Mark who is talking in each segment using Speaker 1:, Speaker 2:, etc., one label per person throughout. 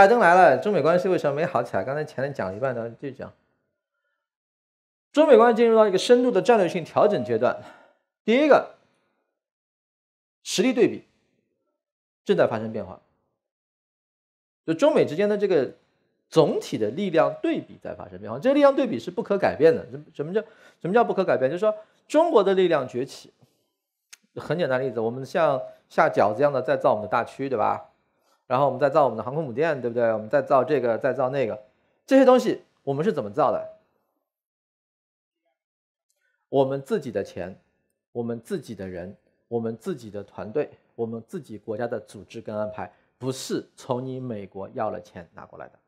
Speaker 1: 拜登来了，中美关系为什么没好起来？刚才前面讲了一半呢，继续讲。中美关系进入到一个深度的战略性调整阶段。第一个，实力对比正在发生变化，就中美之间的这个总体的力量对比在发生变化。这个力量对比是不可改变的。什什么叫什么叫不可改变？就是说中国的力量崛起，很简单例子，我们像下饺子一样的在造我们的大区，对吧？然后我们再造我们的航空母舰，对不对？我们再造这个，再造那个，这些东西我们是怎么造的？我们自己的钱，我们自己的人，我们自己的团队，我们自己国家的组织跟安排，不是从你美国要了钱拿过来的，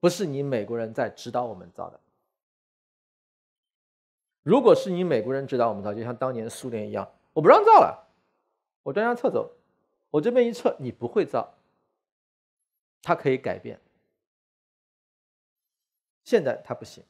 Speaker 1: 不是你美国人在指导我们造的。如果是你美国人指导我们造，就像当年苏联一样，我不让造了，我专家撤走，我这边一测，你不会造，它可以改变。现在它不行。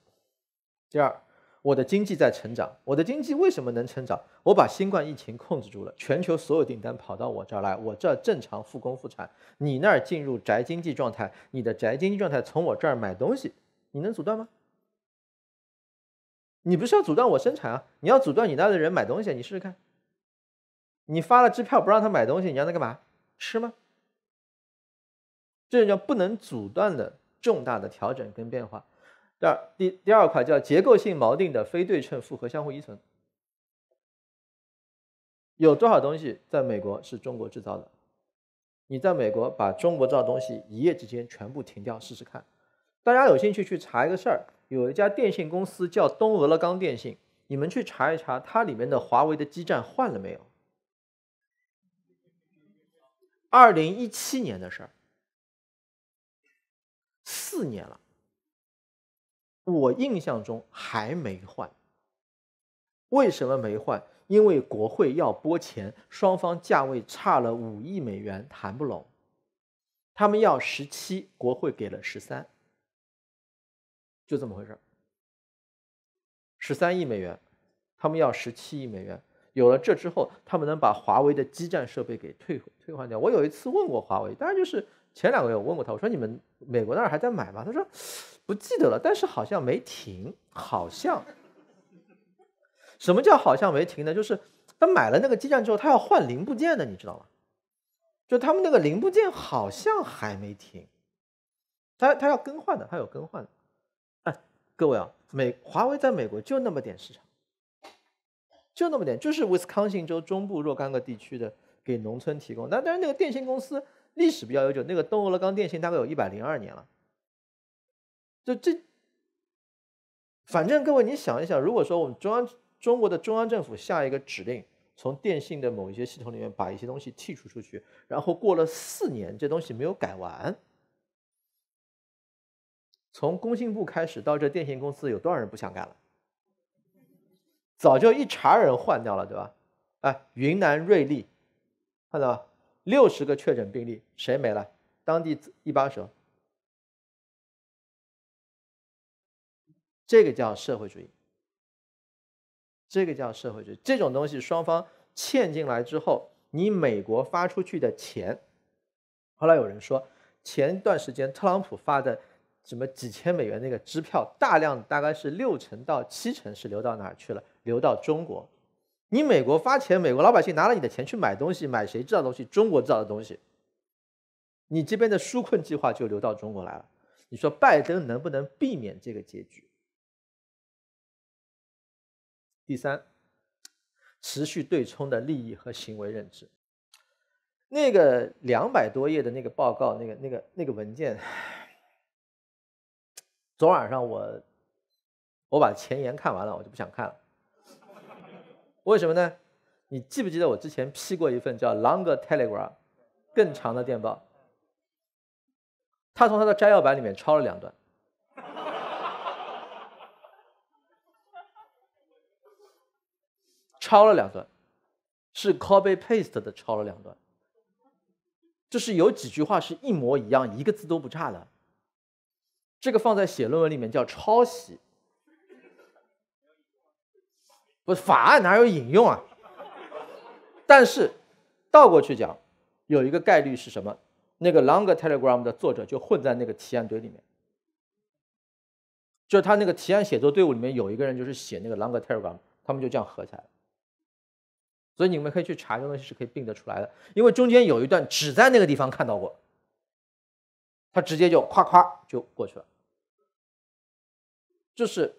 Speaker 1: 第二。我的经济在成长，我的经济为什么能成长？我把新冠疫情控制住了，全球所有订单跑到我这儿来，我这儿正常复工复产。你那儿进入宅经济状态，你的宅经济状态从我这儿买东西，你能阻断吗？你不是要阻断我生产啊？你要阻断你那的人买东西，你试试看。你发了支票不让他买东西，你让他干嘛？吃吗？这就叫不能阻断的重大的调整跟变化。第二，第第二块叫结构性锚定的非对称复合相互依存。有多少东西在美国是中国制造的？你在美国把中国造东西一夜之间全部停掉试试看。大家有兴趣去查一个事儿，有一家电信公司叫东俄勒冈电信，你们去查一查，它里面的华为的基站换了没有？二零一七年的事儿，四年了。我印象中还没换，为什么没换？因为国会要拨钱，双方价位差了五亿美元，谈不拢。他们要十七，国会给了十三，就这么回事儿十三亿美元，他们要十七亿美元。有了这之后，他们能把华为的基站设备给退退换掉。我有一次问过华为，当然就是前两个月我问过他，我说你们美国那儿还在买吗？他说。不记得了，但是好像没停，好像。什么叫好像没停呢？就是他买了那个基站之后，他要换零部件的，你知道吗？就他们那个零部件好像还没停，他他要更换的，他有更换的。哎，各位啊，美华为在美国就那么点市场，就那么点，就是威斯康星州中部若干个地区的给农村提供。那但是那个电信公司历史比较悠久，那个东俄勒冈电信大概有一百零二年了。就这，反正各位，你想一想，如果说我们中央中国的中央政府下一个指令，从电信的某一些系统里面把一些东西剔除出去，然后过了四年，这东西没有改完，从工信部开始到这电信公司，有多少人不想干了？早就一茬人换掉了，对吧？哎，云南瑞丽，看到吧？六十个确诊病例，谁没了？当地一把手。这个叫社会主义，这个叫社会主义。这种东西双方欠进来之后，你美国发出去的钱，后来有人说，前段时间特朗普发的什么几千美元那个支票，大量大概是六成到七成是流到哪儿去了？流到中国。你美国发钱，美国老百姓拿了你的钱去买东西，买谁知道东西？中国制造的东西。你这边的纾困计划就流到中国来了。你说拜登能不能避免这个结局？第三，持续对冲的利益和行为认知。那个两百多页的那个报告，那个那个那个文件，昨晚上我我把前言看完了，我就不想看了。为什么呢？你记不记得我之前批过一份叫《Longer Telegram》更长的电报？他从他的摘要版里面抄了两段。抄了两段，是 copy paste 的抄了两段，就是有几句话是一模一样，一个字都不差的。这个放在写论文里面叫抄袭，不是法案哪有引用啊？但是倒过去讲，有一个概率是什么？那个 Longer Telegram 的作者就混在那个提案堆里面，就是他那个提案写作队伍里面有一个人就是写那个 Longer Telegram，他们就这样合起来了。所以你们可以去查，这个东西是可以并得出来的，因为中间有一段只在那个地方看到过，他直接就夸夸就过去了。就是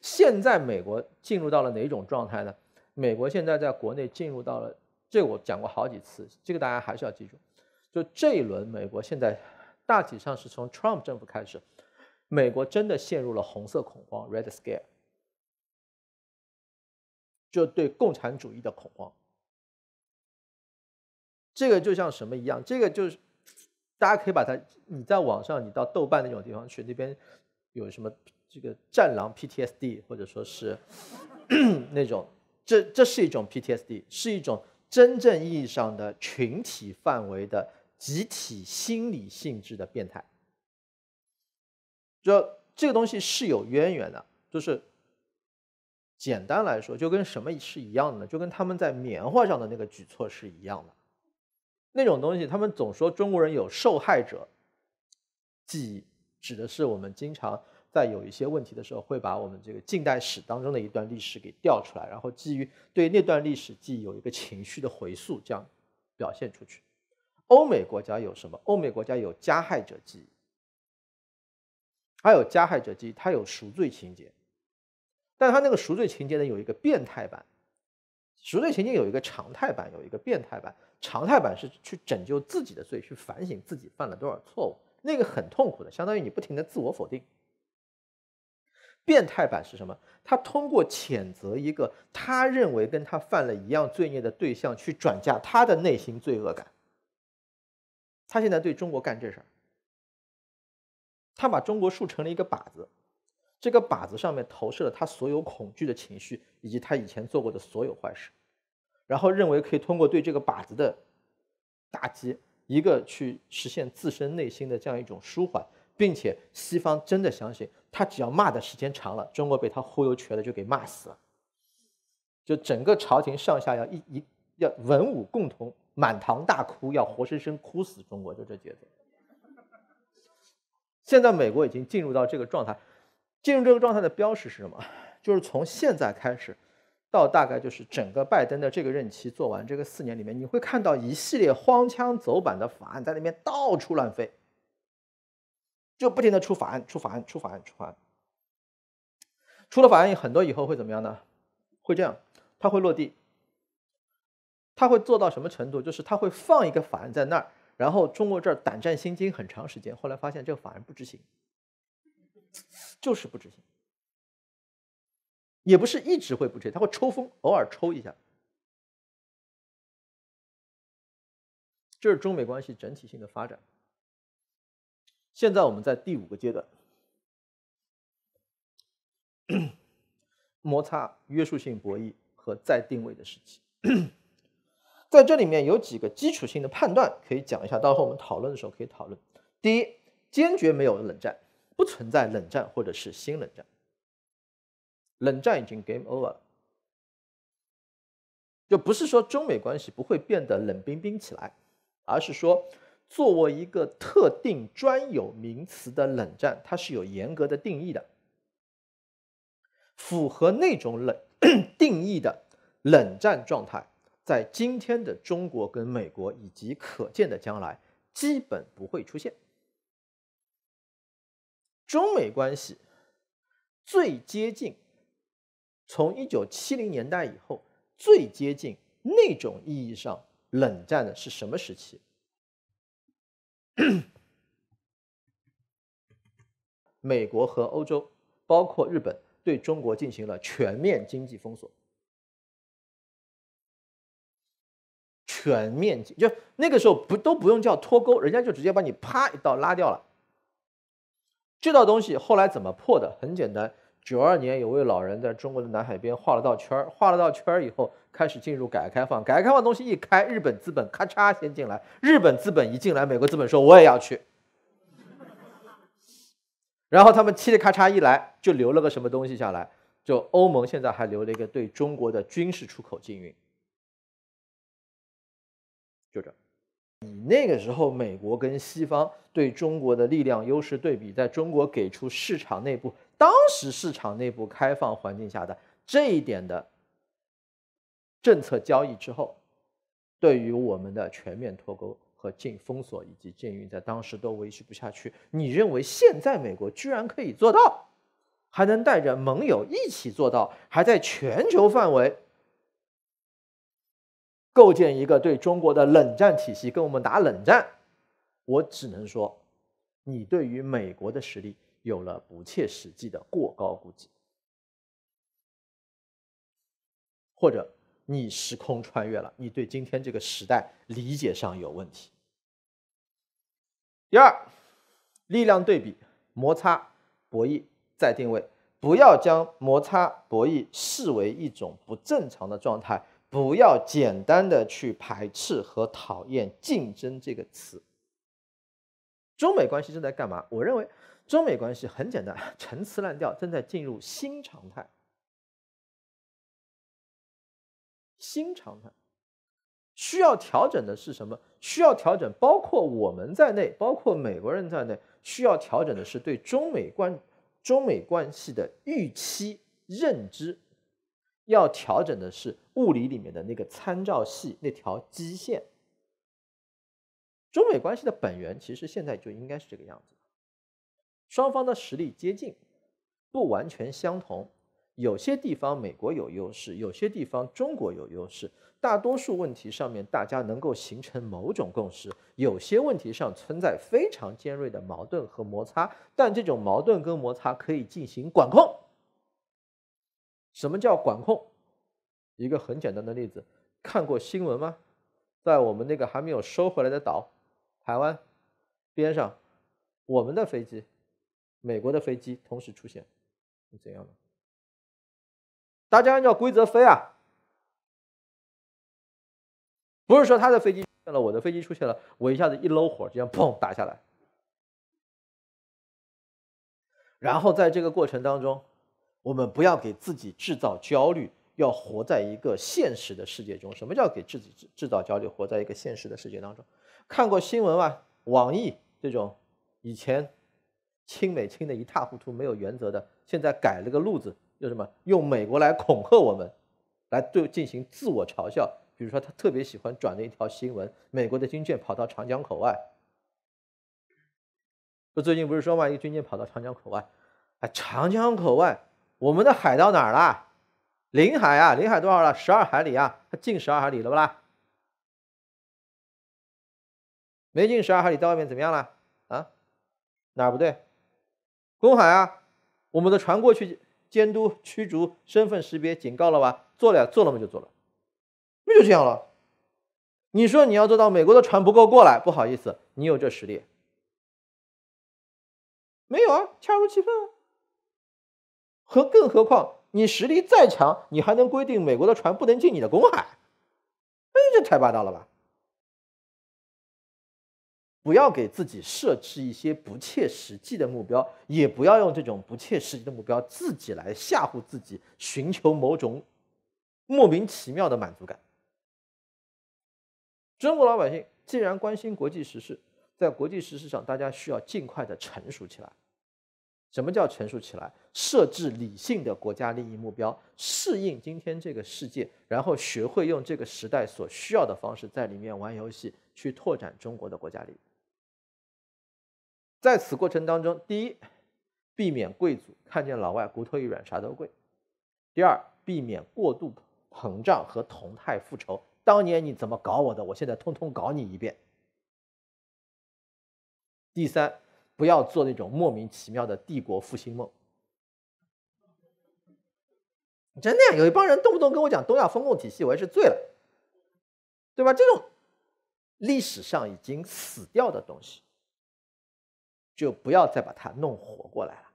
Speaker 1: 现在美国进入到了哪种状态呢？美国现在在国内进入到了，这我讲过好几次，这个大家还是要记住。就这一轮，美国现在大体上是从 Trump 政府开始，美国真的陷入了红色恐慌 （Red Scare），就对共产主义的恐慌。这个就像什么一样？这个就是大家可以把它，你在网上，你到豆瓣那种地方去，那边有什么这个战狼 PTSD，或者说是 那种，这这是一种 PTSD，是一种真正意义上的群体范围的集体心理性质的变态。就这个东西是有渊源的，就是简单来说，就跟什么是一样的呢？就跟他们在棉花上的那个举措是一样的。那种东西，他们总说中国人有受害者记忆，指的是我们经常在有一些问题的时候，会把我们这个近代史当中的一段历史给调出来，然后基于对那段历史记忆有一个情绪的回溯，这样表现出去。欧美国家有什么？欧美国家有加害者记忆，还有加害者记忆，它有赎罪情节，但它那个赎罪情节呢，有一个变态版。赎罪情节有一个常态版，有一个变态版。常态版是去拯救自己的罪，去反省自己犯了多少错误，那个很痛苦的，相当于你不停的自我否定。变态版是什么？他通过谴责一个他认为跟他犯了一样罪孽的对象，去转嫁他的内心罪恶感。他现在对中国干这事儿，他把中国树成了一个靶子，这个靶子上面投射了他所有恐惧的情绪，以及他以前做过的所有坏事。然后认为可以通过对这个靶子的打击，一个去实现自身内心的这样一种舒缓，并且西方真的相信他只要骂的时间长了，中国被他忽悠瘸了就给骂死了，就整个朝廷上下要一一要文武共同满堂大哭，要活生生哭死中国，就这节奏。现在美国已经进入到这个状态，进入这个状态的标识是什么？就是从现在开始。到大概就是整个拜登的这个任期做完这个四年里面，你会看到一系列荒腔走板的法案在那边到处乱飞，就不停的出法案、出法案、出法案、出法案。出了法案很多以后会怎么样呢？会这样，他会落地，他会做到什么程度？就是他会放一个法案在那儿，然后中国这儿胆战心惊很长时间，后来发现这个法案不执行，就是不执行。也不是一直会不吹，他会抽风，偶尔抽一下。这是中美关系整体性的发展。现在我们在第五个阶段，摩擦、约束性博弈和再定位的时期。在这里面有几个基础性的判断可以讲一下，到时候我们讨论的时候可以讨论。第一，坚决没有冷战，不存在冷战或者是新冷战。冷战已经 game over 了，就不是说中美关系不会变得冷冰冰起来，而是说作为一个特定专有名词的冷战，它是有严格的定义的。符合那种冷定义的冷战状态，在今天的中国跟美国以及可见的将来，基本不会出现。中美关系最接近。从一九七零年代以后，最接近那种意义上冷战的是什么时期？美国和欧洲，包括日本，对中国进行了全面经济封锁。全面就那个时候不都不用叫脱钩，人家就直接把你啪一刀拉掉了。这道东西后来怎么破的？很简单。九二年，有位老人在中国的南海边画了道圈儿，画了道圈儿以后，开始进入改革开放。改革开放东西一开，日本资本咔嚓先进来。日本资本一进来，美国资本说我也要去。然后他们嘁哩咔嚓一来，就留了个什么东西下来？就欧盟现在还留了一个对中国的军事出口禁运。就这，你那个时候美国跟西方对中国的力量优势对比，在中国给出市场内部当时市场内部开放环境下的这一点的政策交易之后，对于我们的全面脱钩和禁封锁以及禁运，在当时都维持不下去。你认为现在美国居然可以做到，还能带着盟友一起做到，还在全球范围？构建一个对中国的冷战体系，跟我们打冷战，我只能说，你对于美国的实力有了不切实际的过高估计，或者你时空穿越了，你对今天这个时代理解上有问题。第二，力量对比、摩擦、博弈再定位，不要将摩擦博弈视为一种不正常的状态。不要简单的去排斥和讨厌“竞争”这个词。中美关系正在干嘛？我认为中美关系很简单，陈词滥调，正在进入新常态。新常态需要调整的是什么？需要调整，包括我们在内，包括美国人在内，需要调整的是对中美关中美关系的预期认知。要调整的是物理里面的那个参照系那条基线。中美关系的本源其实现在就应该是这个样子，双方的实力接近，不完全相同，有些地方美国有优势，有些地方中国有优势，大多数问题上面大家能够形成某种共识，有些问题上存在非常尖锐的矛盾和摩擦，但这种矛盾跟摩擦可以进行管控。什么叫管控？一个很简单的例子，看过新闻吗？在我们那个还没有收回来的岛，台湾边上，我们的飞机、美国的飞机同时出现，是怎样的？大家按照规则飞啊，不是说他的飞机出现了，我的飞机出现了，我一下子一搂火，这样砰打下来，然后在这个过程当中。我们不要给自己制造焦虑，要活在一个现实的世界中。什么叫给自己制制造焦虑？活在一个现实的世界当中。看过新闻吗？网易这种以前亲美亲的一塌糊涂、没有原则的，现在改了个路子，就什么用美国来恐吓我们，来对进行自我嘲笑。比如说，他特别喜欢转的一条新闻：美国的军舰跑到长江口外。不，最近不是说嘛，一个军舰跑到长江口外，哎，长江口外。我们的海到哪儿了？领海啊，领海多少了？十二海里啊，它进十二海里了不啦？没进十二海里，在外面怎么样了？啊？哪儿不对？公海啊，我们的船过去监督、驱逐、身份识别、警告了吧？做了，做了嘛？就做了，不就这样了。你说你要做到美国的船不够过来，不好意思，你有这实力？没有啊，恰如其分啊。和更何况，你实力再强，你还能规定美国的船不能进你的公海？哎，这太霸道了吧！不要给自己设置一些不切实际的目标，也不要用这种不切实际的目标自己来吓唬自己，寻求某种莫名其妙的满足感。中国老百姓既然关心国际时事，在国际时事上，大家需要尽快的成熟起来。什么叫成熟起来？设置理性的国家利益目标，适应今天这个世界，然后学会用这个时代所需要的方式在里面玩游戏，去拓展中国的国家利益。在此过程当中，第一，避免贵族看见老外骨头一软啥都贵；第二，避免过度膨胀和同态复仇。当年你怎么搞我的，我现在通通搞你一遍。第三。不要做那种莫名其妙的帝国复兴梦，真的呀！有一帮人动不动跟我讲东亚风控体系，我也是醉了，对吧？这种历史上已经死掉的东西，就不要再把它弄活过来了。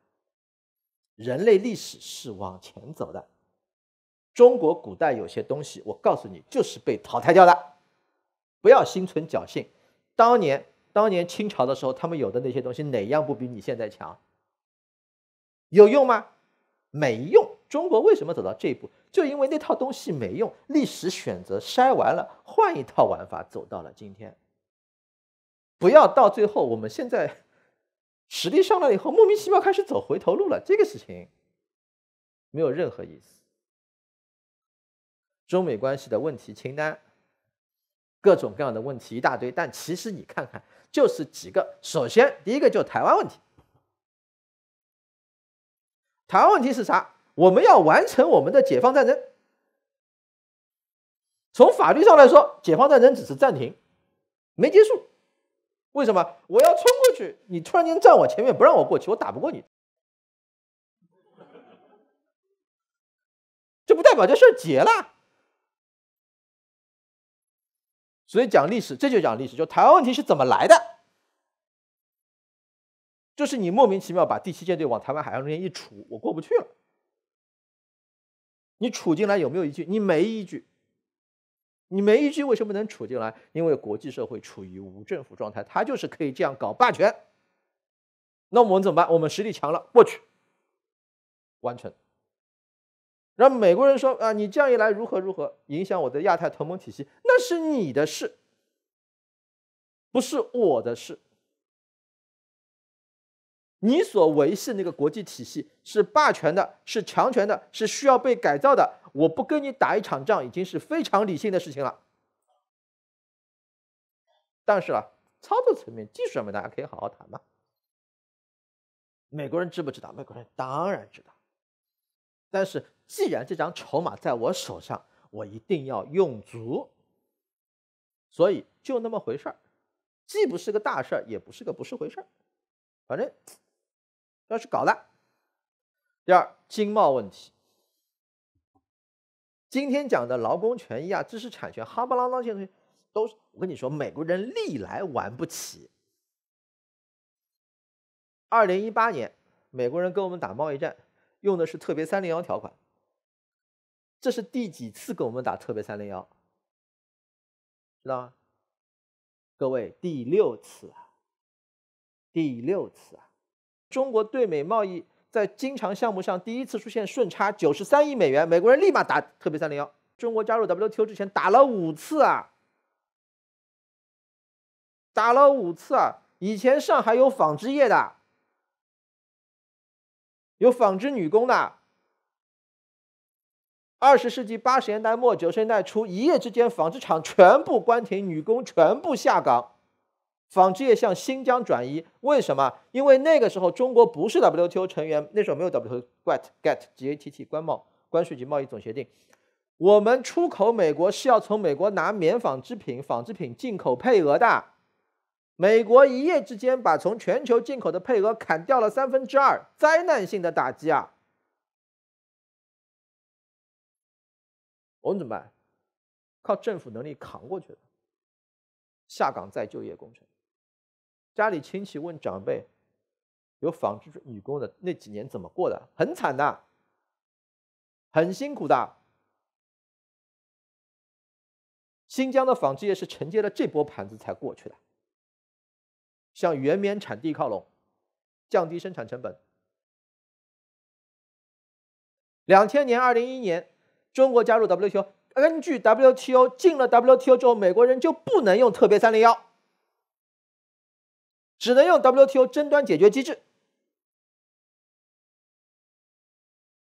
Speaker 1: 人类历史是往前走的，中国古代有些东西，我告诉你，就是被淘汰掉的，不要心存侥幸。当年。当年清朝的时候，他们有的那些东西哪样不比你现在强？有用吗？没用。中国为什么走到这一步？就因为那套东西没用，历史选择筛完了，换一套玩法，走到了今天。不要到最后我们现在实力上来以后，莫名其妙开始走回头路了，这个事情没有任何意思。中美关系的问题清单，各种各样的问题一大堆，但其实你看看，就是几个。首先，第一个就台湾问题。台湾问题是啥？我们要完成我们的解放战争。从法律上来说，解放战争只是暂停，没结束。为什么？我要冲过去，你突然间站我前面不让我过去，我打不过你。这不代表这事儿结了。所以讲历史，这就讲历史，就台湾问题是怎么来的？就是你莫名其妙把第七舰队往台湾海峡中间一杵，我过不去了。你杵进来有没有依据？你没依据。你没依据，为什么能杵进来？因为国际社会处于无政府状态，他就是可以这样搞霸权。那我们怎么办？我们实力强了，过去完成。让美国人说啊，你这样一来如何如何，影响我的亚太同盟体系，那是你的事，不是我的事。你所维系那个国际体系是霸权的，是强权的，是需要被改造的。我不跟你打一场仗，已经是非常理性的事情了。但是啊，操作层面、技术上面，大家可以好好谈嘛。美国人知不知道？美国人当然知道。但是，既然这张筹码在我手上，我一定要用足。所以就那么回事儿，既不是个大事儿，也不是个不是回事儿，反正 要去搞了。第二，经贸问题。今天讲的劳工权益啊、知识产权，哈巴拉拉这些东西，都是我跟你说，美国人历来玩不起。二零一八年，美国人跟我们打贸易战。用的是特别三零幺条款，这是第几次跟我们打特别三零幺？知道吗？各位，第六次啊，第六次啊！中国对美贸易在经常项目上第一次出现顺差九十三亿美元，美国人立马打特别三零幺。中国加入 WTO 之前打了五次啊，打了五次啊！以前上海有纺织业的。有纺织女工的。二十世纪八十年代末九十年代初，一夜之间纺织厂全部关停，女工全部下岗，纺织业向新疆转移。为什么？因为那个时候中国不是 WTO 成员，那时候没有 WTO、GATT、GATT、GATT 关贸关税及贸易总协定，我们出口美国是要从美国拿棉纺织品、纺织品进口配额的。美国一夜之间把从全球进口的配额砍掉了三分之二，灾难性的打击啊！我们怎么办？靠政府能力扛过去的。下岗再就业工程，家里亲戚问长辈，有纺织女工的那几年怎么过的？很惨的，很辛苦的。新疆的纺织业是承接了这波盘子才过去的。向原棉产地靠拢，降低生产成本。两千年、二零一一年，中国加入 WTO，根据 WTO 进了 WTO 之后，美国人就不能用特别三零幺，只能用 WTO 争端解决机制。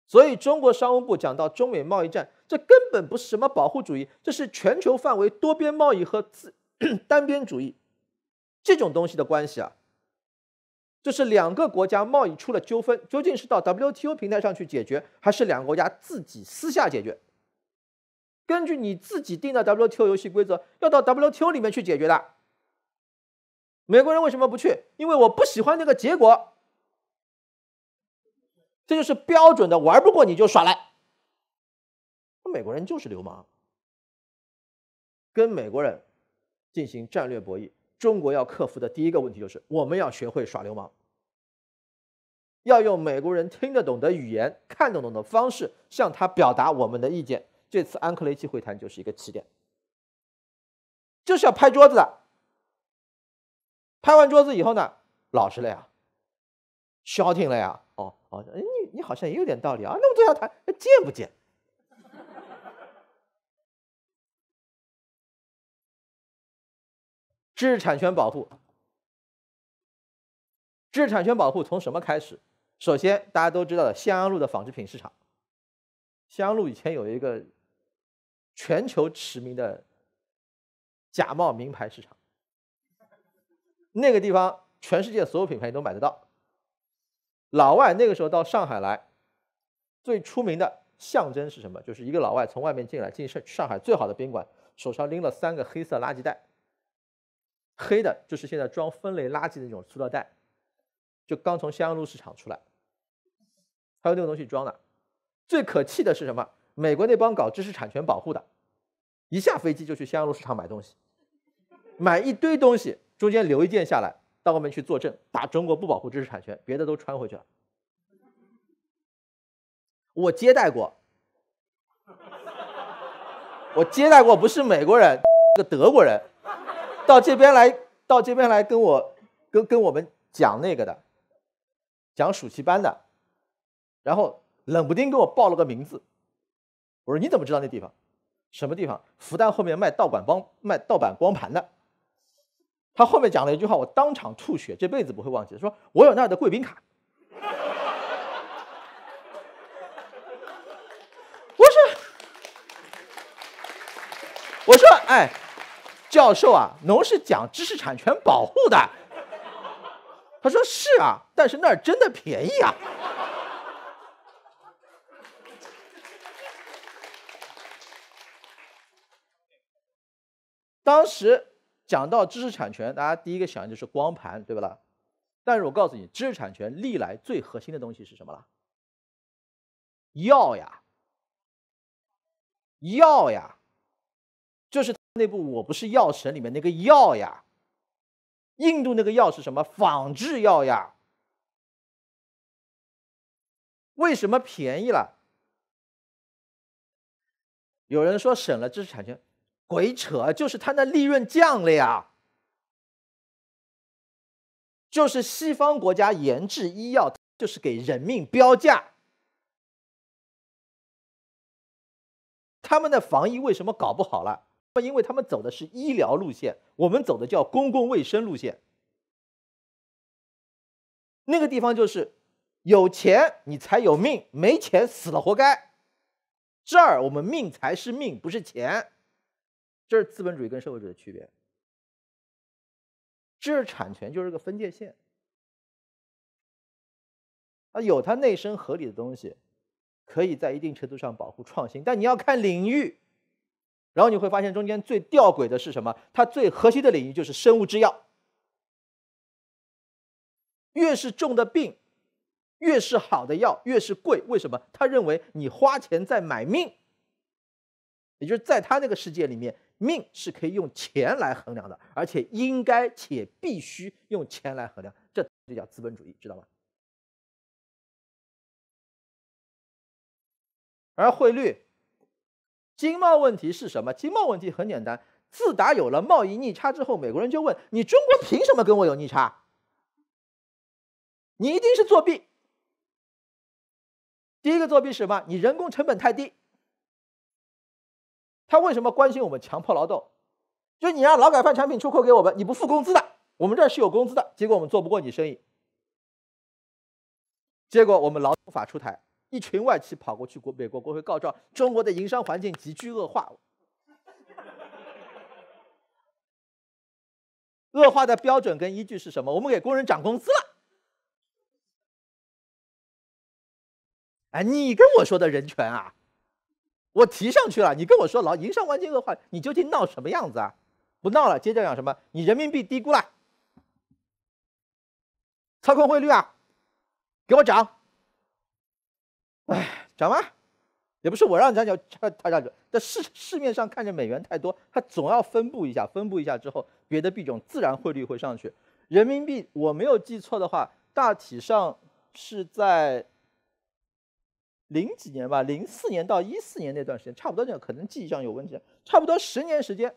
Speaker 1: 所以，中国商务部讲到中美贸易战，这根本不是什么保护主义，这是全球范围多边贸易和自 单边主义。这种东西的关系啊，就是两个国家贸易出了纠纷，究竟是到 WTO 平台上去解决，还是两个国家自己私下解决？根据你自己定的 WTO 游戏规则，要到 WTO 里面去解决的。美国人为什么不去？因为我不喜欢那个结果。这就是标准的玩不过你就耍赖。美国人就是流氓，跟美国人进行战略博弈。中国要克服的第一个问题就是，我们要学会耍流氓，要用美国人听得懂的语言、看得懂的方式向他表达我们的意见。这次安克雷奇会谈就是一个起点，就是要拍桌子的。拍完桌子以后呢，老实了呀，消停了呀。哦哦，你你好像也有点道理啊。那么多要谈，见不见？知识产权保护，知识产权保护从什么开始？首先，大家都知道的襄阳路的纺织品市场。襄阳路以前有一个全球驰名的假冒名牌市场，那个地方全世界所有品牌你都买得到。老外那个时候到上海来，最出名的象征是什么？就是一个老外从外面进来，进上上海最好的宾馆，手上拎了三个黑色垃圾袋，黑的就是现在装分类垃圾的那种塑料袋，就刚从襄阳路市场出来，还有那个东西装的。最可气的是什么？美国那帮搞知识产权保护的，一下飞机就去襄阳路市场买东西，买一堆东西，中间留一件下来。到外面去作证，打中国不保护知识产权，别的都穿回去了。我接待过，我接待过，不是美国人，个德国人，到这边来，到这边来跟我跟跟我们讲那个的，讲暑期班的，然后冷不丁给我报了个名字，我说你怎么知道那地方？什么地方？复旦后面卖盗版光卖盗版光盘的。他后面讲了一句话，我当场吐血，这辈子不会忘记。说我有那儿的贵宾卡。我说，我说，哎，教授啊，侬是讲知识产权保护的。他说是啊，但是那儿真的便宜啊。当时。讲到知识产权，大家第一个想的就是光盘，对不啦？但是我告诉你，知识产权历来最核心的东西是什么了？药呀，药呀，那部《我不是药神》里面那个药呀。印度那个药是什么？仿制药呀。为什么便宜了？有人说省了知识产权。鬼扯，就是他那利润降了呀。就是西方国家研制医药，就是给人命标价。他们的防疫为什么搞不好了？因为他们走的是医疗路线，我们走的叫公共卫生路线。那个地方就是有钱你才有命，没钱死了活该。这儿我们命才是命，不是钱。这是资本主义跟社会主义的区别。知识产权就是个分界线，啊，有它内生合理的东西，可以在一定程度上保护创新，但你要看领域。然后你会发现中间最吊诡的是什么？它最核心的领域就是生物制药。越是重的病，越是好的药，越是贵。为什么？他认为你花钱在买命，也就是在他那个世界里面。命是可以用钱来衡量的，而且应该且必须用钱来衡量，这就叫资本主义，知道吗？而汇率、经贸问题是什么？经贸问题很简单，自打有了贸易逆差之后，美国人就问你：中国凭什么跟我有逆差？你一定是作弊。第一个作弊是什么？你人工成本太低。他为什么关心我们强迫劳动？就你让劳改犯产品出口给我们，你不付工资的，我们这儿是有工资的。结果我们做不过你生意，结果我们劳动法出台，一群外企跑过去国美国国会告状，中国的营商环境急剧恶化。恶化的标准跟依据是什么？我们给工人涨工资了。哎，你跟我说的人权啊？我提上去了，你跟我说老营商环境恶化，你究竟闹什么样子啊？不闹了，接着讲什么？你人民币低估了，操控汇率啊，给我涨！哎，涨吗？也不是我让涨，叫他他让涨。在市市面上看着美元太多，它总要分布一下，分布一下之后，别的币种自然汇率会上去。人民币我没有记错的话，大体上是在。零几年吧，零四年到一四年那段时间，差不多就可能记忆上有问题，差不多十年时间，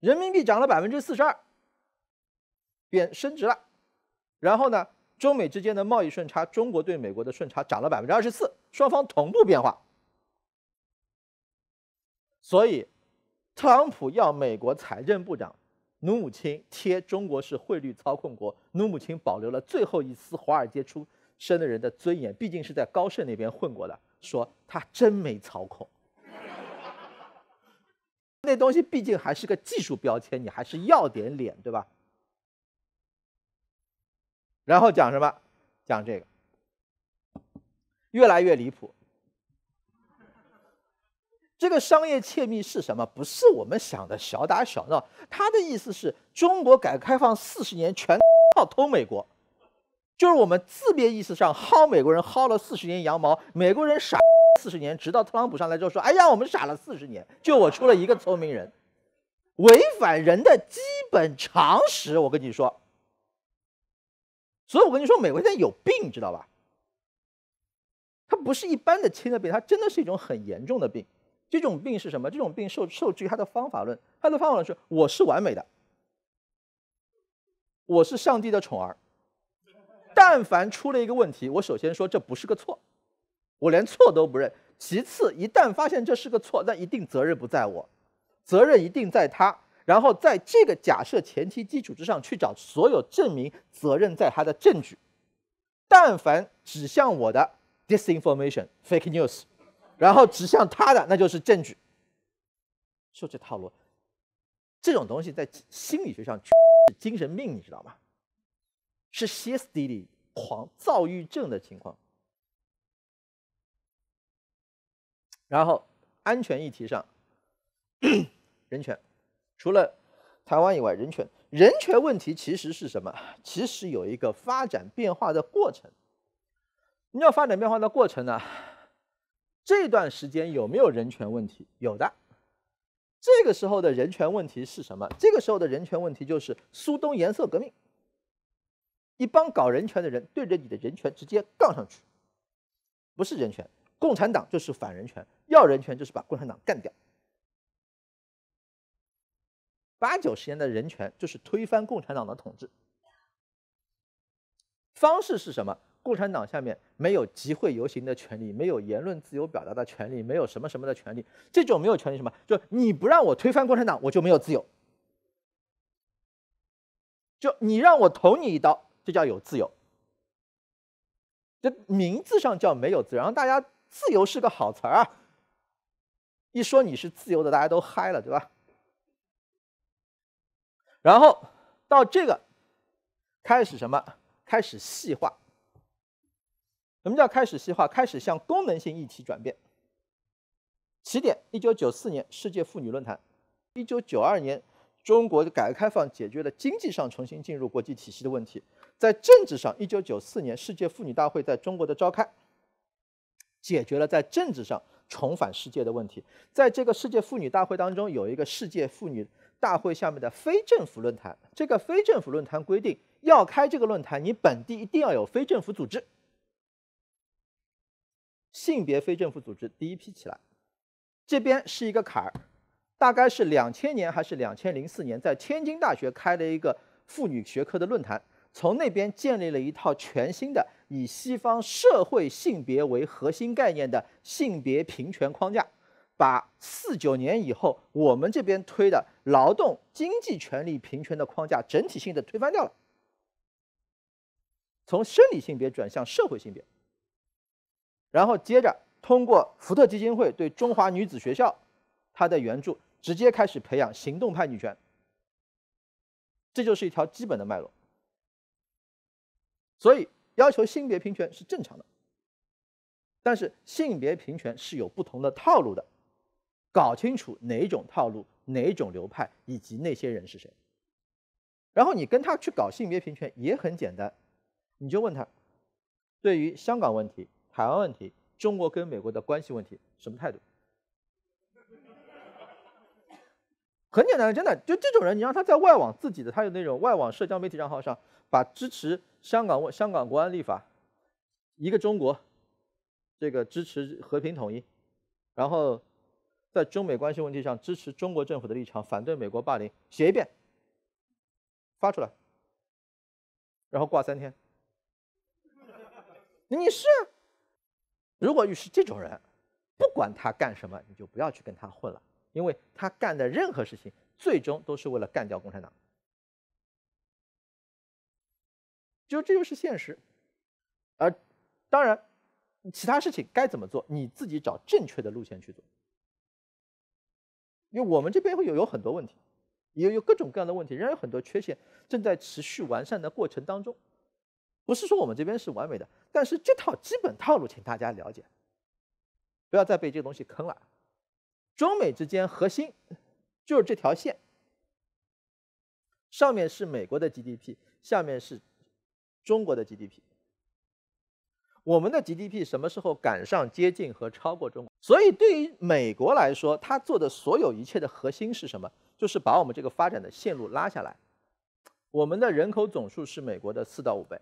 Speaker 1: 人民币涨了百分之四十二，贬升值了。然后呢，中美之间的贸易顺差，中国对美国的顺差涨了百分之二十四，双方同步变化。所以，特朗普要美国财政部长努姆钦贴中国是汇率操控国，努姆钦保留了最后一丝华尔街出身的人的尊严，毕竟是在高盛那边混过的，说他真没操控。那东西毕竟还是个技术标签，你还是要点脸，对吧？然后讲什么？讲这个，越来越离谱。这个商业窃密是什么？不是我们想的小打小闹。他的意思是中国改革开放四十年全靠偷美国，就是我们字面意思上薅美国人薅了四十年羊毛，美国人傻四十年，直到特朗普上来之后说：“哎呀，我们傻了四十年，就我出了一个聪明人，违反人的基本常识。”我跟你说，所以我跟你说，美国现在有病，知道吧？它不是一般的轻的病，它真的是一种很严重的病。这种病是什么？这种病受受制于他的方法论。他的方法论是：我是完美的，我是上帝的宠儿。但凡出了一个问题，我首先说这不是个错，我连错都不认。其次，一旦发现这是个错，那一定责任不在我，责任一定在他。然后在这个假设前提基础之上去找所有证明责任在他的证据。但凡指向我的 disinformation、fake news。然后指向他的，那就是证据。说这套路，这种东西在心理学上是精神病，你知道吗？是歇斯底里、狂躁郁症的情况。然后安全议题上，人权，除了台湾以外，人权人权问题其实是什么？其实有一个发展变化的过程。你要发展变化的过程呢？这段时间有没有人权问题？有的。这个时候的人权问题是什么？这个时候的人权问题就是苏东颜色革命，一帮搞人权的人对着你的人权直接杠上去，不是人权，共产党就是反人权，要人权就是把共产党干掉。八九十年的人权就是推翻共产党的统治，方式是什么？共产党下面没有集会游行的权利，没有言论自由表达的权利，没有什么什么的权利。这种没有权利什么？就你不让我推翻共产党，我就没有自由。就你让我捅你一刀，这叫有自由。这名字上叫没有自由，然后大家自由是个好词儿啊。一说你是自由的，大家都嗨了，对吧？然后到这个开始什么？开始细化。什么叫开始细化？开始向功能性议题转变。起点：一九九四年世界妇女论坛，一九九二年中国的改革开放解决了经济上重新进入国际体系的问题。在政治上，一九九四年世界妇女大会在中国的召开，解决了在政治上重返世界的问题。在这个世界妇女大会当中，有一个世界妇女大会下面的非政府论坛。这个非政府论坛规定，要开这个论坛，你本地一定要有非政府组织。性别非政府组织第一批起来，这边是一个坎儿，大概是两千年还是两千零四年，在天津大学开了一个妇女学科的论坛，从那边建立了一套全新的以西方社会性别为核心概念的性别平权框架，把四九年以后我们这边推的劳动经济权利平权的框架整体性的推翻掉了，从生理性别转向社会性别。然后接着通过福特基金会对中华女子学校，它的援助，直接开始培养行动派女权。这就是一条基本的脉络。所以要求性别平权是正常的，但是性别平权是有不同的套路的，搞清楚哪种套路、哪种流派以及那些人是谁。然后你跟他去搞性别平权也很简单，你就问他，对于香港问题。台湾问题，中国跟美国的关系问题，什么态度？很简单，真的，就这种人，你让他在外网自己的，他有那种外网社交媒体账号上，把支持香港香港国安立法，一个中国，这个支持和平统一，然后在中美关系问题上支持中国政府的立场，反对美国霸凌，写一遍，发出来，然后挂三天，你是？如果遇是这种人不管他干什么你就不要去跟他混了因为他干的任何事情最终都是为了干掉共产党。就这就是现实。而当然其他事情该怎么做你自己找正确的路线去做。因为我们这边会有有很多问题也有各种各样的问题仍然有很多缺陷正在持续完善的过程当中不是说我们这边是完美的，但是这套基本套路，请大家了解，不要再被这个东西坑了。中美之间核心就是这条线，上面是美国的 GDP，下面是中国的 GDP。我们的 GDP 什么时候赶上、接近和超过中国？所以对于美国来说，他做的所有一切的核心是什么？就是把我们这个发展的线路拉下来。我们的人口总数是美国的四到五倍。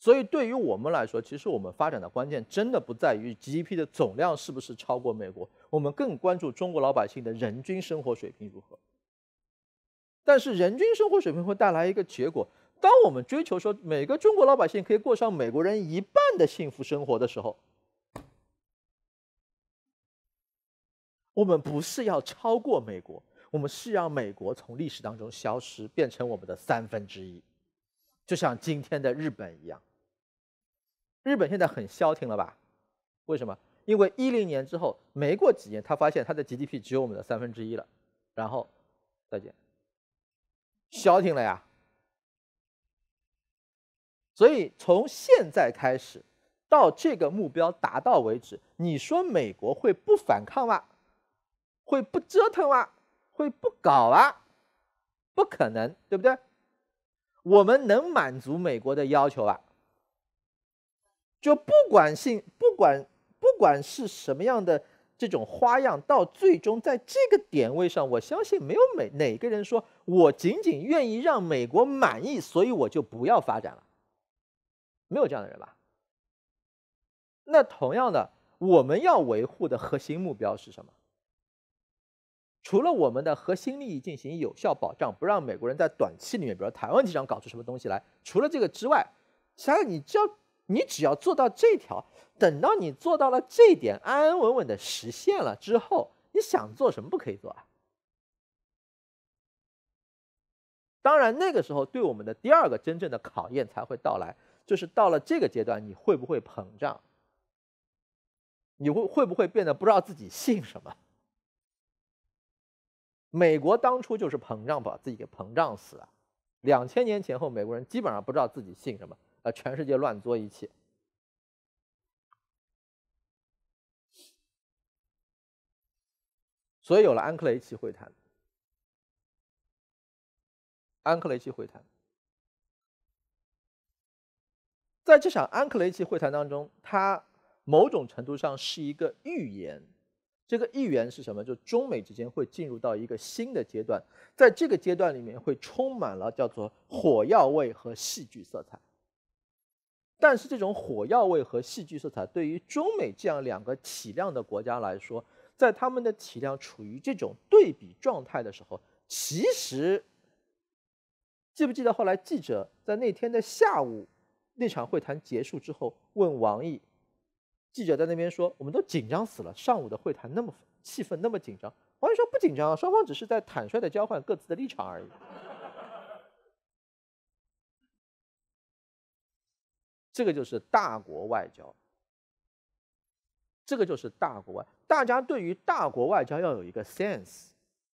Speaker 1: 所以对于我们来说，其实我们发展的关键真的不在于 GDP 的总量是不是超过美国，我们更关注中国老百姓的人均生活水平如何。但是人均生活水平会带来一个结果，当我们追求说每个中国老百姓可以过上美国人一半的幸福生活的时候，我们不是要超过美国，我们是让美国从历史当中消失，变成我们的三分之一，就像今天的日本一样。日本现在很消停了吧？为什么？因为一零年之后，没过几年，他发现他的 GDP 只有我们的三分之一了，然后再见，消停了呀。所以从现在开始到这个目标达到为止，你说美国会不反抗吗？会不折腾吗？会不搞啊？不可能，对不对？我们能满足美国的要求啊？就不管性，不管不管是什么样的这种花样，到最终在这个点位上，我相信没有每哪个人说我仅仅愿意让美国满意，所以我就不要发展了，没有这样的人吧？那同样的，我们要维护的核心目标是什么？除了我们的核心利益进行有效保障，不让美国人在短期里面，比如台湾问题上搞出什么东西来，除了这个之外，其他你只要。你只要做到这条，等到你做到了这点，安安稳稳的实现了之后，你想做什么不可以做啊？当然，那个时候对我们的第二个真正的考验才会到来，就是到了这个阶段，你会不会膨胀？你会会不会变得不知道自己姓什么？美国当初就是膨胀，把自己给膨胀死了。两千年前后，美国人基本上不知道自己姓什么。啊！全世界乱作一气，所以有了安克雷奇会谈。安克雷奇会谈，在这场安克雷奇会谈当中，它某种程度上是一个预言。这个预言是什么？就中美之间会进入到一个新的阶段，在这个阶段里面会充满了叫做火药味和戏剧色彩。但是这种火药味和戏剧色彩，对于中美这样两个体量的国家来说，在他们的体量处于这种对比状态的时候，其实记不记得后来记者在那天的下午那场会谈结束之后问王毅，记者在那边说：“我们都紧张死了，上午的会谈那么气氛那么紧张。”王毅说：“不紧张，双方只是在坦率的交换各自的立场而已。”这个就是大国外交，这个就是大国外。大家对于大国外交要有一个 sense，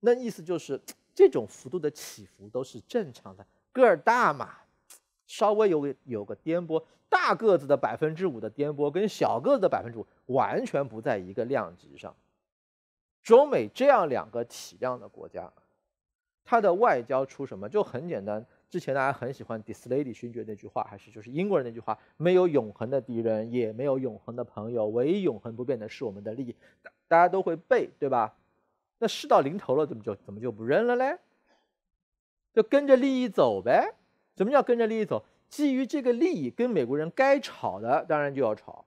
Speaker 1: 那意思就是这种幅度的起伏都是正常的，个儿大嘛，稍微有有个颠簸，大个子的百分之五的颠簸跟小个子的百分之五完全不在一个量级上。中美这样两个体量的国家，它的外交出什么就很简单。之前大家很喜欢 Disraeli 勋爵那句话，还是就是英国人那句话：没有永恒的敌人，也没有永恒的朋友，唯一永恒不变的是我们的利益。大大家都会背，对吧？那事到临头了，怎么就怎么就不认了嘞？就跟着利益走呗？什么叫跟着利益走？基于这个利益，跟美国人该吵的当然就要吵。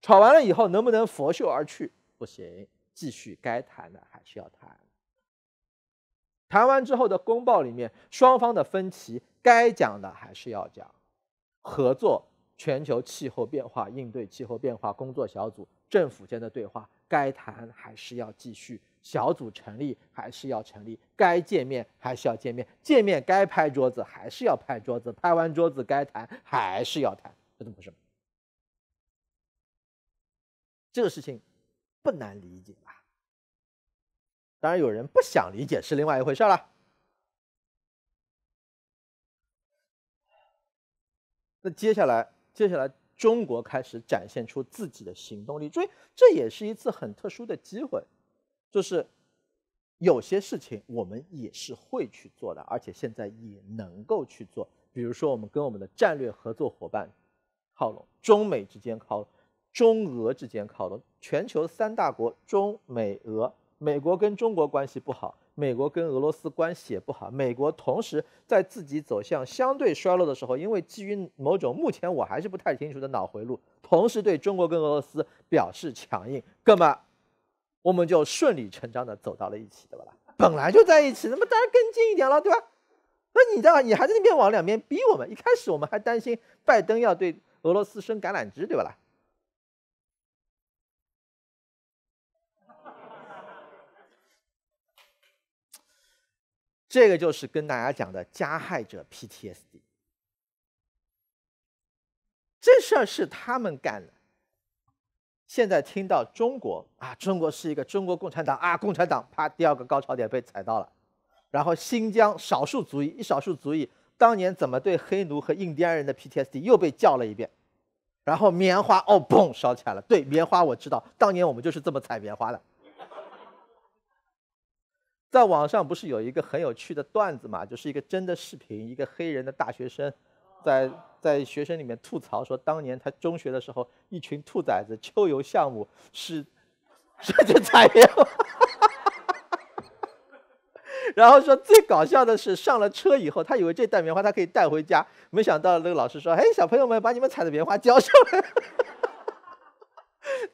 Speaker 1: 吵完了以后，能不能拂袖而去？不行，继续该谈的还是要谈。谈完之后的公报里面，双方的分歧该讲的还是要讲，合作、全球气候变化应对气候变化工作小组、政府间的对话该谈还是要继续，小组成立还是要成立，该见面还是要见面，见面该拍桌子还是要拍桌子，拍完桌子该谈还是要谈，这怎么回事？这个事情不难理解吧？当然，有人不想理解是另外一回事了。那接下来，接下来中国开始展现出自己的行动力，所以这也是一次很特殊的机会，就是有些事情我们也是会去做的，而且现在也能够去做。比如说，我们跟我们的战略合作伙伴靠拢，中美之间靠拢，中俄之间靠拢，全球三大国中美俄，美国跟中国关系不好。美国跟俄罗斯关系也不好，美国同时在自己走向相对衰落的时候，因为基于某种目前我还是不太清楚的脑回路，同时对中国跟俄罗斯表示强硬，那么我们就顺理成章的走到了一起，对吧？本来就在一起，那么当然更近一点了，对吧？那你这样，你还在那边往两边逼我们，一开始我们还担心拜登要对俄罗斯伸橄榄枝，对吧？这个就是跟大家讲的加害者 PTSD，这事儿是他们干的。现在听到中国啊，中国是一个中国共产党啊，共产党啪，第二个高潮点被踩到了。然后新疆少数族裔，一少数族裔当年怎么对黑奴和印第安人的 PTSD 又被叫了一遍。然后棉花哦，嘣烧起来了。对，棉花我知道，当年我们就是这么采棉花的。在网上不是有一个很有趣的段子嘛？就是一个真的视频，一个黑人的大学生，在在学生里面吐槽说，当年他中学的时候，一群兔崽子秋游项目是是去采棉花，然后说最搞笑的是上了车以后，他以为这袋棉花他可以带回家，没想到那个老师说，哎，小朋友们把你们采的棉花交上来。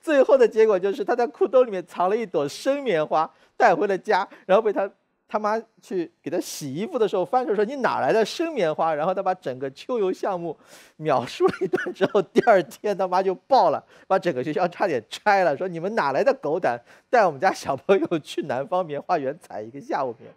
Speaker 1: 最后的结果就是他在裤兜里面藏了一朵生棉花。带回了家，然后被他他妈去给他洗衣服的时候翻出来说：“你哪来的生棉花？”然后他把整个秋游项目描述了一段之后，第二天他妈就爆了，把整个学校差点拆了，说：“你们哪来的狗胆带我们家小朋友去南方棉花园采一个下午棉？”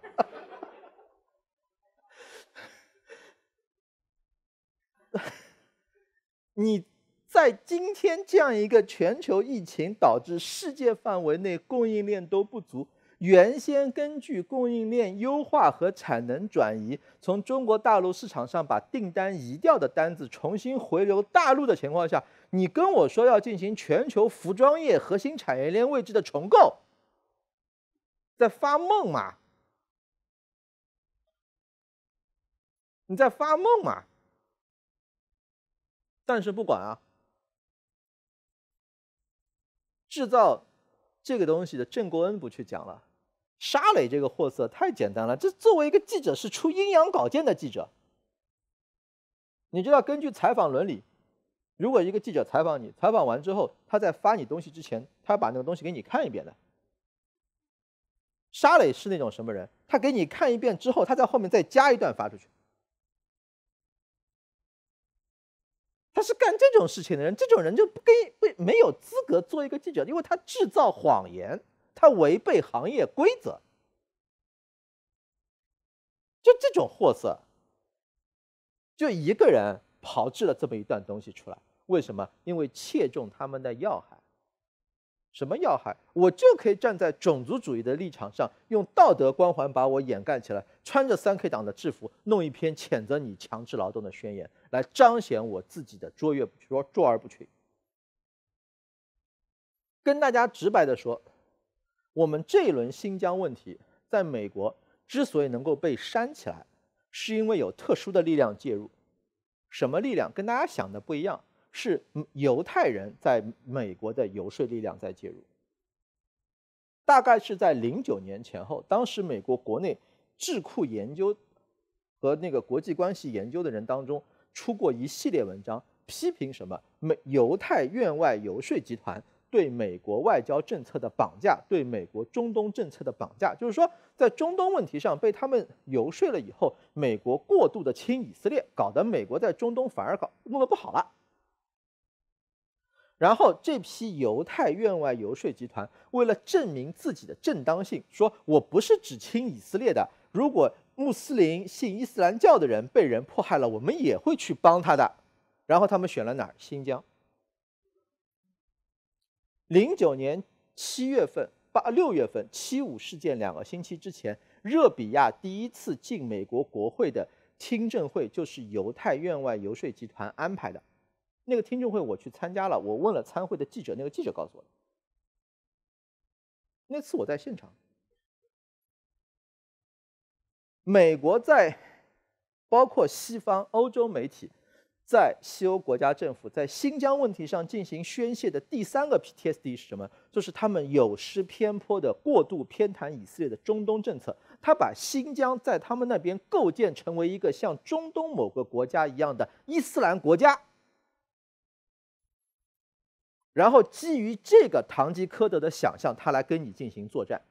Speaker 1: 你 在今天这样一个全球疫情导致世界范围内供应链都不足。原先根据供应链优化和产能转移，从中国大陆市场上把订单移掉的单子重新回流大陆的情况下，你跟我说要进行全球服装业核心产业链位置的重构，在发梦嘛？你在发梦嘛？但是不管啊，制造这个东西的郑国恩不去讲了。沙磊这个货色太简单了，这作为一个记者是出阴阳稿件的记者。你知道，根据采访伦理，如果一个记者采访你，采访完之后，他在发你东西之前，他要把那个东西给你看一遍的。沙磊是那种什么人？他给你看一遍之后，他在后面再加一段发出去。他是干这种事情的人，这种人就不跟不没有资格做一个记者，因为他制造谎言。他违背行业规则，就这种货色，就一个人炮制了这么一段东西出来，为什么？因为切中他们的要害。什么要害？我就可以站在种族主义的立场上，用道德光环把我掩盖起来，穿着三 K 党的制服，弄一篇谴责你强制劳动的宣言，来彰显我自己的卓越卓卓而不群。跟大家直白的说。我们这一轮新疆问题，在美国之所以能够被煽起来，是因为有特殊的力量介入。什么力量？跟大家想的不一样，是犹太人在美国的游说力量在介入。大概是在零九年前后，当时美国国内智库研究和那个国际关系研究的人当中，出过一系列文章，批评什么美犹太院外游说集团。对美国外交政策的绑架，对美国中东政策的绑架，就是说，在中东问题上被他们游说了以后，美国过度的亲以色列，搞得美国在中东反而搞弄得不好了。然后这批犹太院外游说集团为了证明自己的正当性，说我不是只亲以色列的，如果穆斯林信伊斯兰教的人被人迫害了，我们也会去帮他的。然后他们选了哪儿？新疆。零九年七月份、八六月份，七五事件两个星期之前，热比亚第一次进美国国会的听证会就是犹太院外游说集团安排的。那个听证会我去参加了，我问了参会的记者，那个记者告诉我的。那次我在现场，美国在，包括西方欧洲媒体。在西欧国家政府在新疆问题上进行宣泄的第三个 PTSD 是什么？就是他们有失偏颇的过度偏袒以色列的中东政策。他把新疆在他们那边构建成为一个像中东某个国家一样的伊斯兰国家，然后基于这个堂吉诃德的想象，他来跟你进行作战。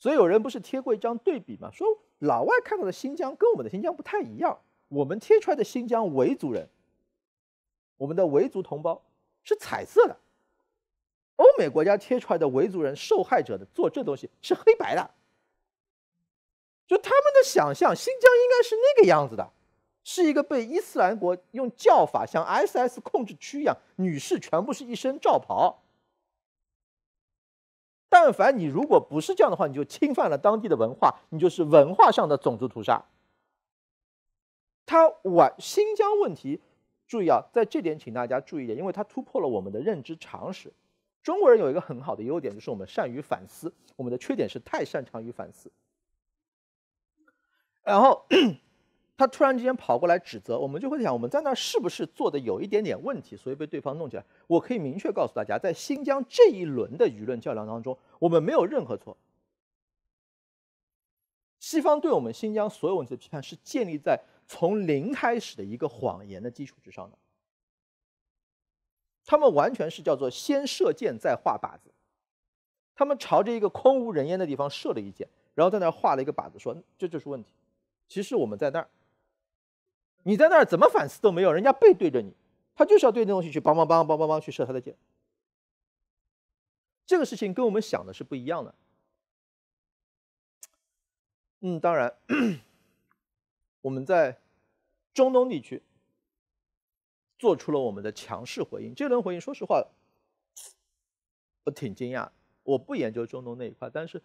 Speaker 1: 所以有人不是贴过一张对比吗？说老外看到的新疆跟我们的新疆不太一样。我们贴出来的新疆维族人，我们的维族同胞是彩色的；欧美国家贴出来的维族人受害者的做这东西是黑白的。就他们的想象，新疆应该是那个样子的，是一个被伊斯兰国用教法像 SS 控制区一样，女士全部是一身罩袍。但凡你如果不是这样的话，你就侵犯了当地的文化，你就是文化上的种族屠杀。他完新疆问题，注意啊，在这点请大家注意一点，因为它突破了我们的认知常识。中国人有一个很好的优点，就是我们善于反思；我们的缺点是太擅长于反思。然后他突然之间跑过来指责，我们就会想，我们在那儿是不是做的有一点点问题，所以被对方弄起来？我可以明确告诉大家，在新疆这一轮的舆论较量当中，我们没有任何错。西方对我们新疆所有问题的批判是建立在。从零开始的一个谎言的基础之上的，他们完全是叫做先射箭再画靶子，他们朝着一个空无人烟的地方射了一箭，然后在那儿画了一个靶子，说这就是问题。其实我们在那儿，你在那儿怎么反思都没有，人家背对着你，他就是要对那东西去梆梆梆梆梆梆去射他的箭。这个事情跟我们想的是不一样的。嗯，当然。我们在中东地区做出了我们的强势回应。这轮回应，说实话，我挺惊讶。我不研究中东那一块，但是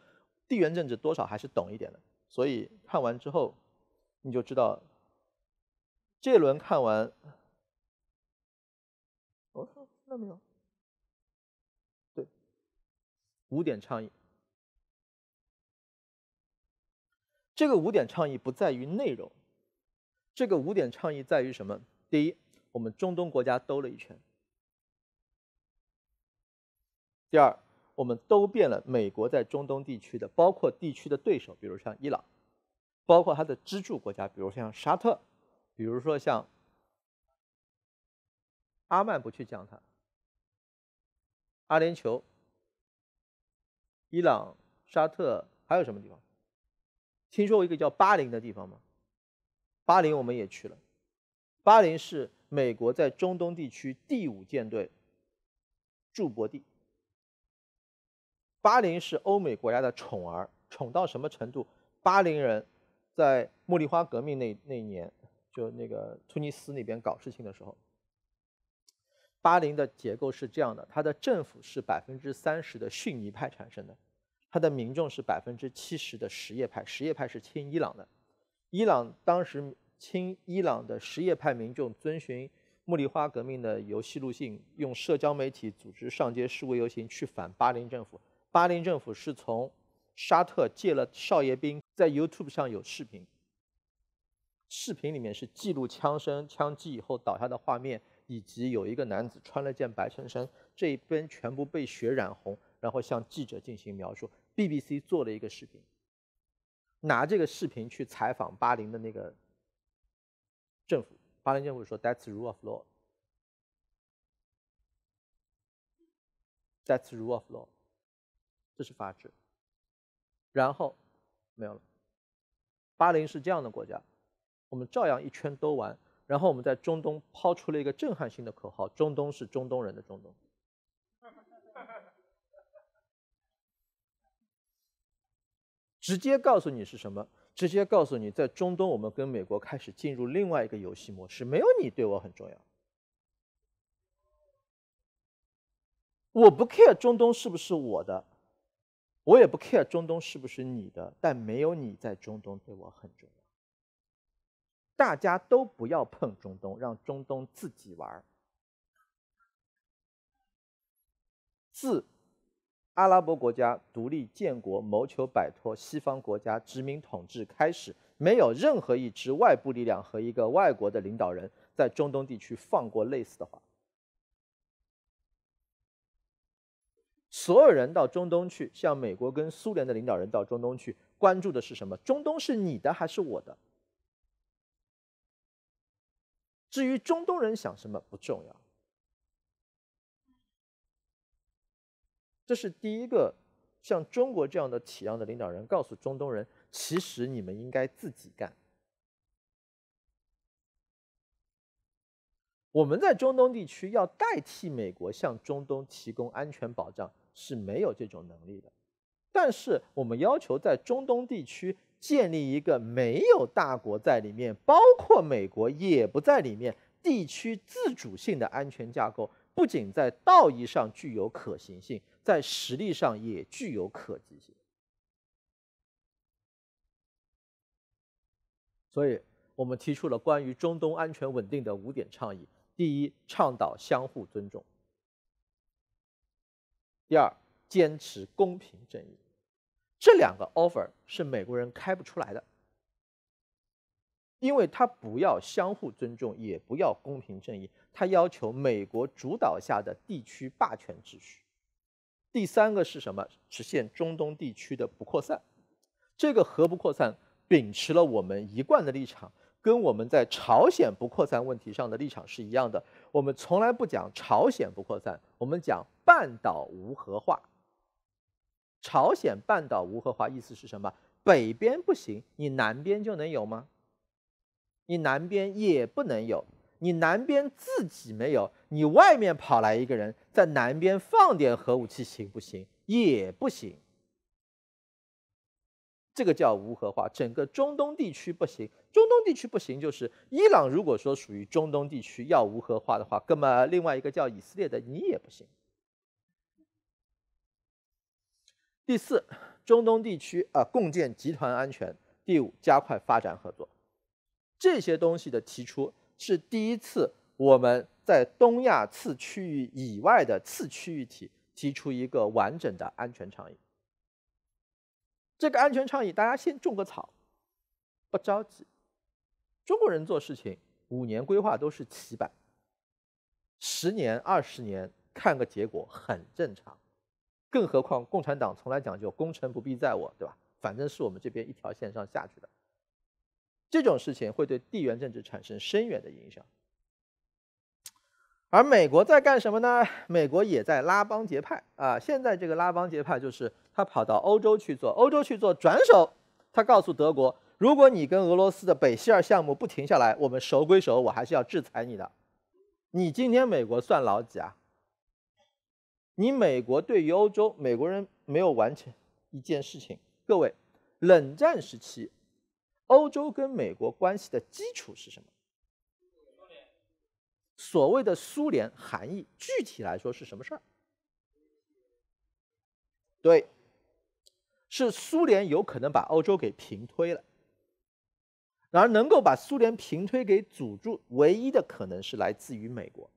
Speaker 1: 地缘政治多少还是懂一点的。所以看完之后，你就知道，这轮看完，哦，那没有，对，五点倡议。这个五点倡议不在于内容。这个五点倡议在于什么？第一，我们中东国家兜了一圈；第二，我们兜遍了美国在中东地区的，包括地区的对手，比如像伊朗，包括它的支柱国家，比如像沙特，比如说像阿曼，不去讲它，阿联酋、伊朗、沙特，还有什么地方？听说过一个叫巴林的地方吗？巴林我们也去了，巴林是美国在中东地区第五舰队驻泊地。巴林是欧美国家的宠儿，宠到什么程度？巴林人在茉莉花革命那那一年，就那个突尼斯那边搞事情的时候，巴林的结构是这样的：它的政府是百分之三十的逊尼派产生的，它的民众是百分之七十的什叶派，什叶派是亲伊朗的。伊朗当时亲伊朗的什叶派民众遵循茉莉花革命的游戏路径，用社交媒体组织上街示威游行，去反巴林政府。巴林政府是从沙特借了少爷兵，在 YouTube 上有视频，视频里面是记录枪声、枪击以后倒下的画面，以及有一个男子穿了件白衬衫，这一边全部被血染红，然后向记者进行描述。BBC 做了一个视频。拿这个视频去采访巴林的那个政府，巴林政府说：“That's rule of law. That's rule of law. 这是法治。”然后没有了。巴林是这样的国家，我们照样一圈兜完，然后我们在中东抛出了一个震撼性的口号：中东是中东人的中东。直接告诉你是什么？直接告诉你，在中东，我们跟美国开始进入另外一个游戏模式，没有你对我很重要。我不 care 中东是不是我的，我也不 care 中东是不是你的，但没有你在中东对我很重要。大家都不要碰中东，让中东自己玩。自。阿拉伯国家独立建国，谋求摆脱西方国家殖民统治，开始没有任何一支外部力量和一个外国的领导人在中东地区放过类似的话。所有人到中东去，像美国跟苏联的领导人到中东去，关注的是什么？中东是你的还是我的？至于中东人想什么不重要。这是第一个，像中国这样的体量的领导人告诉中东人，其实你们应该自己干。我们在中东地区要代替美国向中东提供安全保障是没有这种能力的，但是我们要求在中东地区建立一个没有大国在里面，包括美国也不在里面，地区自主性的安全架构，不仅在道义上具有可行性。在实力上也具有可及性，所以我们提出了关于中东安全稳定的五点倡议：第一，倡导相互尊重；第二，坚持公平正义。这两个 offer 是美国人开不出来的，因为他不要相互尊重，也不要公平正义，他要求美国主导下的地区霸权秩序。第三个是什么？实现中东地区的不扩散。这个核不扩散，秉持了我们一贯的立场，跟我们在朝鲜不扩散问题上的立场是一样的。我们从来不讲朝鲜不扩散，我们讲半岛无核化。朝鲜半岛无核化意思是什么？北边不行，你南边就能有吗？你南边也不能有。你南边自己没有，你外面跑来一个人在南边放点核武器行不行？也不行。这个叫无核化，整个中东地区不行。中东地区不行，就是伊朗如果说属于中东地区要无核化的话，那么另外一个叫以色列的你也不行。第四，中东地区啊，共建集团安全。第五，加快发展合作。这些东西的提出。是第一次，我们在东亚次区域以外的次区域体提出一个完整的安全倡议。这个安全倡议，大家先种个草，不着急。中国人做事情，五年规划都是起板，十年、二十年看个结果很正常。更何况共产党从来讲究功成不必在我，对吧？反正是我们这边一条线上下去的。这种事情会对地缘政治产生深远的影响，而美国在干什么呢？美国也在拉帮结派啊！现在这个拉帮结派就是他跑到欧洲去做，欧洲去做，转手他告诉德国，如果你跟俄罗斯的北溪二项目不停下来，我们熟归熟，我还是要制裁你的。你今天美国算老几啊？你美国对于欧洲，美国人没有完成一件事情。各位，冷战时期。欧洲跟美国关系的基础是什么？所谓的苏联含义，具体来说是什么事儿？对，是苏联有可能把欧洲给平推了。然而，能够把苏联平推给阻住，唯一的可能是来自于美国。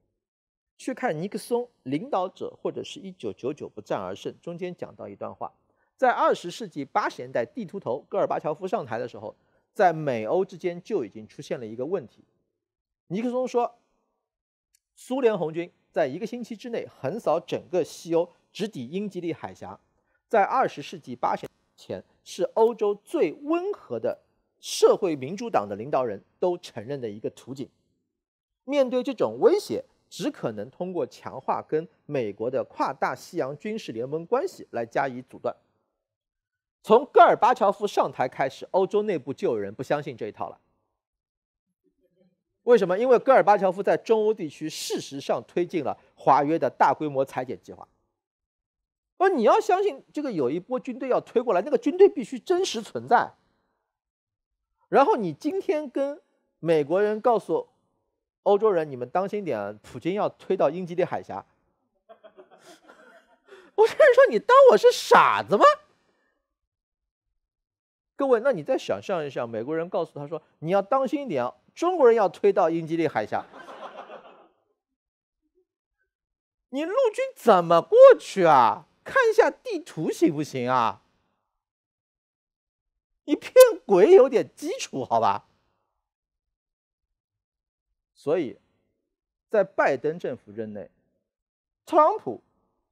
Speaker 1: 去看尼克松领导者，或者是一九九九不战而胜，中间讲到一段话，在二十世纪八十年代地图头戈尔巴乔夫上台的时候。在美欧之间就已经出现了一个问题。尼克松说，苏联红军在一个星期之内横扫整个西欧，直抵英吉利海峡，在二十世纪八十年前是欧洲最温和的社会民主党的领导人都承认的一个图景。面对这种威胁，只可能通过强化跟美国的跨大西洋军事联盟关系来加以阻断。从戈尔巴乔夫上台开始，欧洲内部就有人不相信这一套了。为什么？因为戈尔巴乔夫在中欧地区事实上推进了华约的大规模裁减计划。而你要相信，这个有一波军队要推过来，那个军队必须真实存在。然后你今天跟美国人告诉欧洲人，你们当心点，普京要推到英吉利海峡。我甚至说，你当我是傻子吗？各位，那你再想象一下，美国人告诉他说，你要当心一点，中国人要推到英吉利海峡，你陆军怎么过去啊？看一下地图行不行啊？你骗鬼有点基础，好吧？所以，在拜登政府任内，特朗普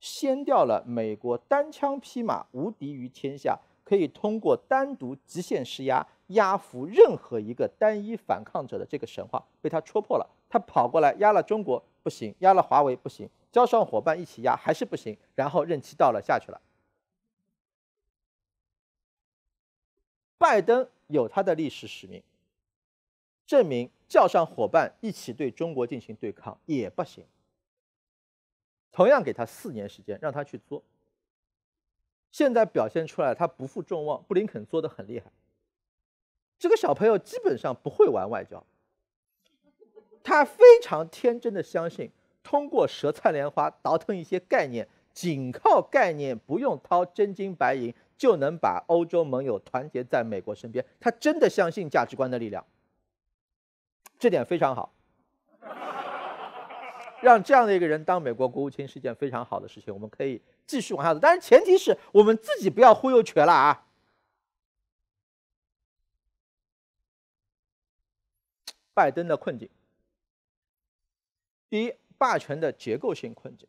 Speaker 1: 掀掉了美国单枪匹马无敌于天下，可以通过单独极限施压压服任何一个单一反抗者的这个神话，被他戳破了。他跑过来压了中国不行，压了华为不行，交上伙伴一起压还是不行，然后任期到了下去了。拜登有他的历史使命，证明叫上伙伴一起对中国进行对抗也不行。同样给他四年时间，让他去做。现在表现出来，他不负众望，布林肯做的很厉害。这个小朋友基本上不会玩外交，他非常天真的相信，通过舌灿莲花倒腾一些概念，仅靠概念，不用掏真金白银。就能把欧洲盟友团结在美国身边，他真的相信价值观的力量，这点非常好。让这样的一个人当美国国务卿是一件非常好的事情，我们可以继续往下走，但是前提是我们自己不要忽悠瘸了啊。拜登的困境，第一，霸权的结构性困境，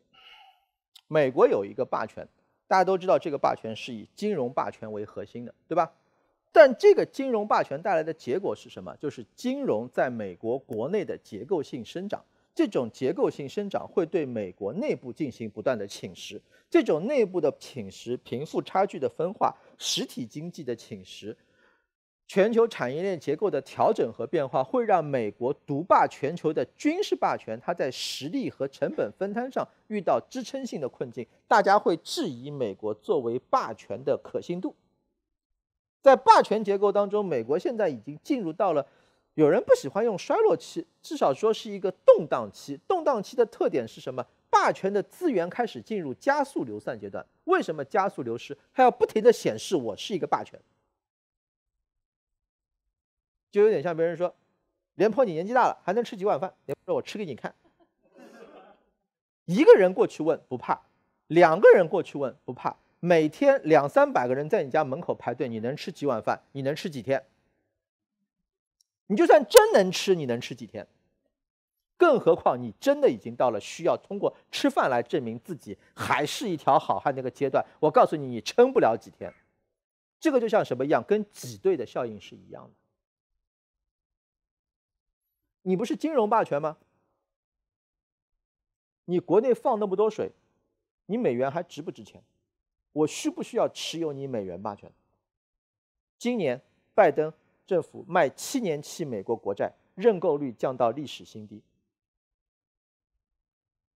Speaker 1: 美国有一个霸权。大家都知道，这个霸权是以金融霸权为核心的，对吧？但这个金融霸权带来的结果是什么？就是金融在美国国内的结构性生长，这种结构性生长会对美国内部进行不断的侵蚀，这种内部的侵蚀、贫富差距的分化、实体经济的侵蚀。全球产业链结构的调整和变化，会让美国独霸全球的军事霸权，它在实力和成本分摊上遇到支撑性的困境。大家会质疑美国作为霸权的可信度。在霸权结构当中，美国现在已经进入到了，有人不喜欢用衰落期，至少说是一个动荡期。动荡期的特点是什么？霸权的资源开始进入加速流散阶段。为什么加速流失？它要不停的显示我是一个霸权。就有点像别人说，廉颇你年纪大了还能吃几碗饭？廉颇说：“我吃给你看。”一个人过去问不怕，两个人过去问不怕，每天两三百个人在你家门口排队，你能吃几碗饭？你能吃几天？你就算真能吃，你能吃几天？更何况你真的已经到了需要通过吃饭来证明自己还是一条好汉那个阶段。我告诉你，你撑不了几天。这个就像什么一样？跟挤兑的效应是一样的。你不是金融霸权吗？你国内放那么多水，你美元还值不值钱？我需不需要持有你美元霸权？今年拜登政府卖七年期美国国债，认购率降到历史新低，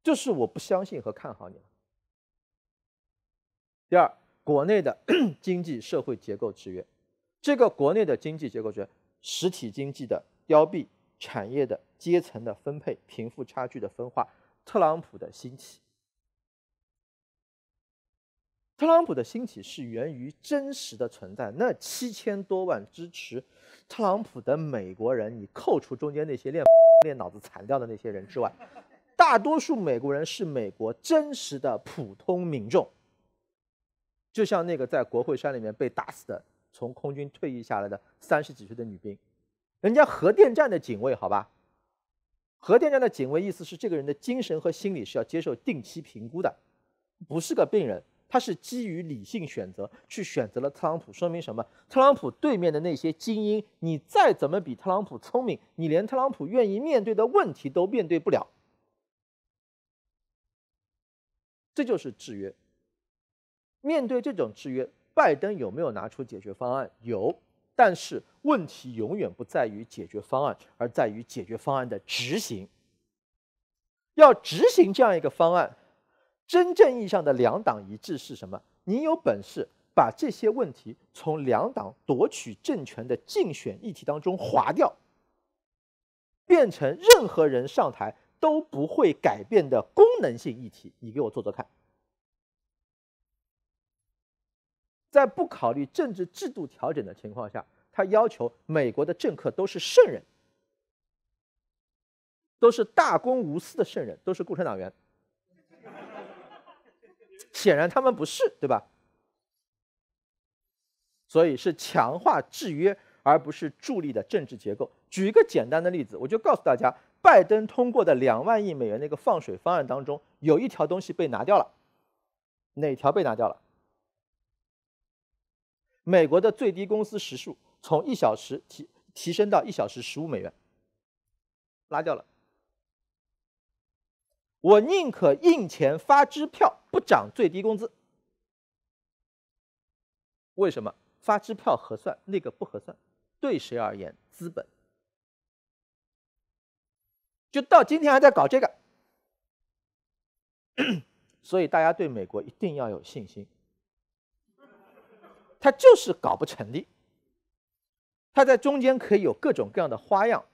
Speaker 1: 就是我不相信和看好你了。第二，国内的 经济社会结构制约，这个国内的经济结构制约，实体经济的凋敝。产业的阶层的分配、贫富差距的分化，特朗普的兴起。特朗普的兴起是源于真实的存在。那七千多万支持特朗普的美国人，你扣除中间那些练 练脑子残掉的那些人之外，大多数美国人是美国真实的普通民众。就像那个在国会山里面被打死的，从空军退役下来的三十几岁的女兵。人家核电站的警卫，好吧，核电站的警卫意思是这个人的精神和心理是要接受定期评估的，不是个病人，他是基于理性选择去选择了特朗普，说明什么？特朗普对面的那些精英，你再怎么比特朗普聪明，你连特朗普愿意面对的问题都面对不了，这就是制约。面对这种制约，拜登有没有拿出解决方案？有。但是问题永远不在于解决方案，而在于解决方案的执行。要执行这样一个方案，真正意义上的两党一致是什么？你有本事把这些问题从两党夺取政权的竞选议题当中划掉，变成任何人上台都不会改变的功能性议题。你给我做做看，在不考虑政治制度调整的情况下，他要求美国的政客都是圣人。都是大公无私的圣人，都是共产党员。显然他们不是，对吧？所以是强化制约，而不是助力的政治结构。举一个简单的例子，我就告诉大家，拜登通过的两万亿美元那个放水方案当中，有一条东西被拿掉了。哪条被拿掉了？美国的最低工资时数从一小时提提升到一小时十五美元，拉掉了。我宁可印钱发支票，涨最低工资。为什么？发支票合算，那个不合算。对谁而言？资本。就到今天还在搞这个，所以大家对美国一定要有信心。他就是搞不成立。他在中间可以有各种各样的花样，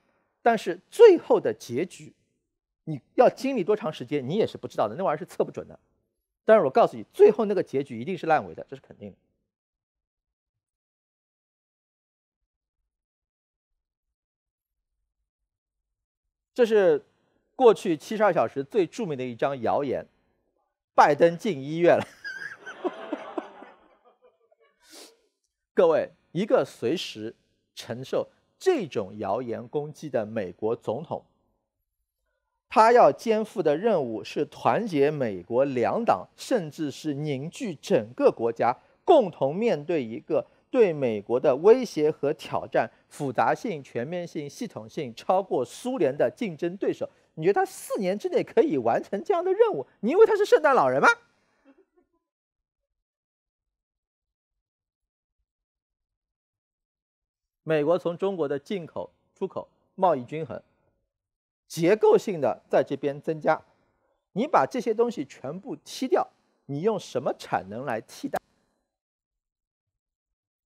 Speaker 1: 但是最后的结局。你要经历多长时间，你也是不知道的，那玩意儿是测不准的。但是我告诉你，最后那个结局一定是烂尾的，这是肯定的。这是过去七十二小时最著名的一张谣言：拜登进医院了。各位，一个随时承受这种谣言攻击的美国总统。他要肩负的任务是团结美国两党，甚至是凝聚整个国家，共同面对一个对美国的威胁和挑战、复杂性、全面性、系统性超过苏联的竞争对手。你觉得他四年之内可以完成这样的任务？你以为他是圣诞老人吗？美国从中国的进口、出口贸易均衡。结构性的在这边增加，你把这些东西全部踢掉，你用什么产能来替代？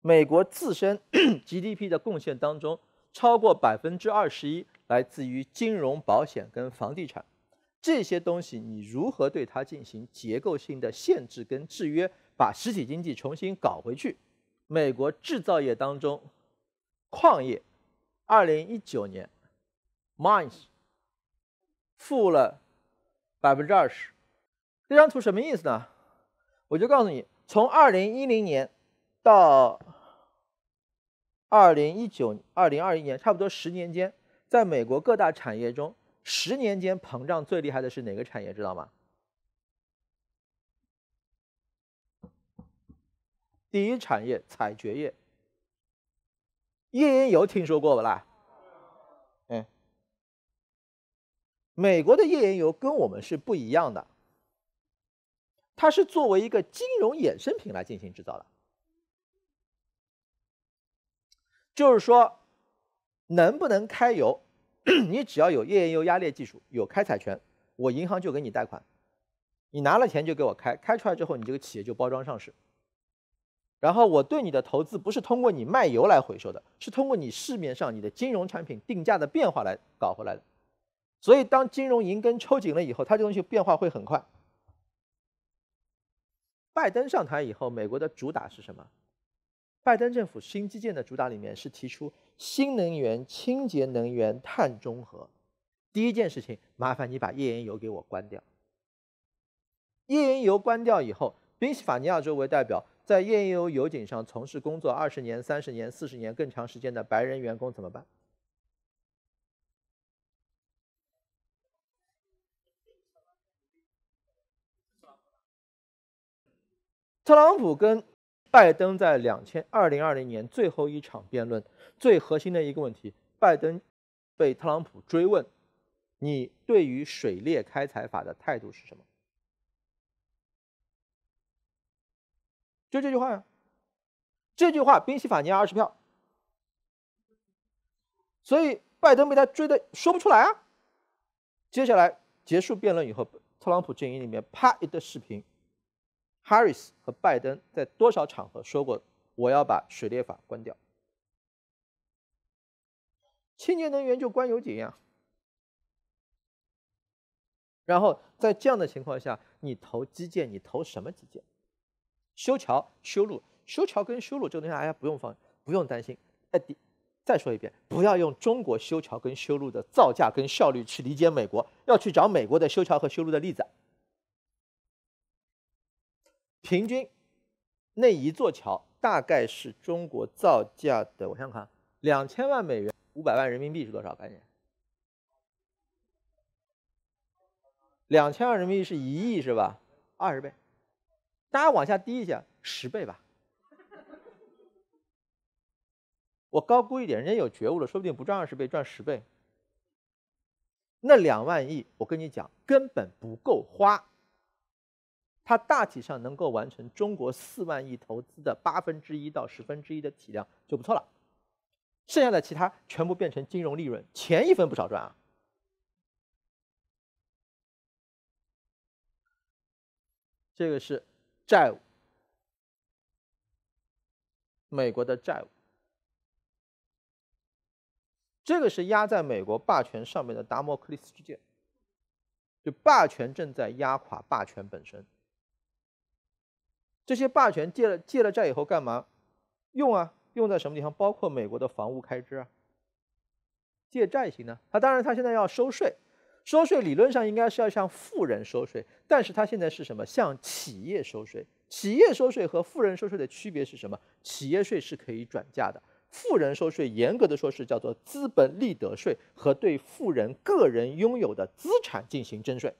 Speaker 1: 美国自身 GDP 的贡献当中，超过百分之二十一来自于金融、保险跟房地产，这些东西你如何对它进行结构性的限制跟制约，把实体经济重新搞回去？美国制造业当中，矿业，二零一九年，Mines。负了百分之二十，这张图什么意思呢？我就告诉你，从二零一零年到二零一九、二零二一年，差不多十年间，在美国各大产业中，十年间膨胀最厉害的是哪个产业？知道吗？第一产业采掘业，页岩油听说过不啦？美国的页岩油跟我们是不一样的，它是作为一个金融衍生品来进行制造的，就是说，能不能开油，你只要有页岩油压裂技术，有开采权，我银行就给你贷款，你拿了钱就给我开，开出来之后，你这个企业就包装上市，然后我对你的投资不是通过你卖油来回收的，是通过你市面上你的金融产品定价的变化来搞回来的。所以，当金融银根抽紧了以后，它这东西变化会很快。拜登上台以后，美国的主打是什么？拜登政府新基建的主打里面是提出新能源、清洁能源、碳中和。第一件事情，麻烦你把页岩油给我关掉。页岩油关掉以后，宾夕法尼亚州为代表，在页岩油油井上从事工作二十年、三十年、四十年更长时间的白人员工怎么办？特朗普跟拜登在两千二零二零年最后一场辩论，最核心的一个问题，拜登被特朗普追问：“你对于水裂开采法的态度是什么？”就这句话呀，这句话宾夕法尼亚二十票，所以拜登被他追的说不出来啊。接下来结束辩论以后，特朗普阵营里面啪一个视频，Harris 和拜登在多少场合说过我要把水裂法关掉，清洁能源就关油井呀。然后在这样的情况下，你投基建，你投什么基建？修桥、修路、修桥跟修路这个东西，大家不用放，不用担心。哎，第。再说一遍，不要用中国修桥跟修路的造价跟效率去理解美国，要去找美国的修桥和修路的例子。平均那一座桥大概是中国造价的，我想想看，两千万美元，五百万人民币是多少概念？两千万人民币是一亿是吧？二十倍，大家往下低一下，十倍吧。我高估一点，人家有觉悟了，说不定不赚二十倍，赚十倍。那两万亿，我跟你讲，根本不够花。它大体上能够完成中国四万亿投资的八分之一到十分之一的体量就不错了。剩下的其他全部变成金融利润，钱一分不少赚啊。这个是债务，美国的债务。这个是压在美国霸权上面的达摩克利斯之剑，就霸权正在压垮霸权本身。这些霸权借了借了债以后干嘛？用啊，用在什么地方？包括美国的房屋开支啊。借债型呢？他当然他现在要收税，收税理论上应该是要向富人收税，但是他现在是什么？向企业收税。企业收税和富人收税的区别是什么？企业税是可以转嫁的。富人收税，严格的说是叫做资本利得税和对富人个人拥有的资产进行征税，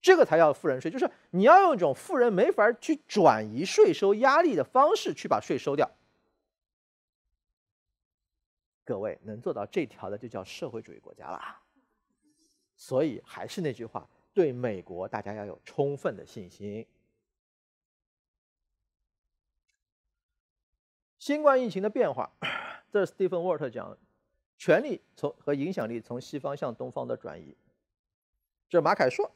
Speaker 1: 这个才叫富人税，就是你要用一种富人没法去转移税收压力的方式去把税收掉。各位能做到这条的就叫社会主义国家了。所以还是那句话，对美国大家要有充分的信心。新冠疫情的变化，这是 Stephen Walt 讲，权力从和影响力从西方向东方的转移。这马凯说，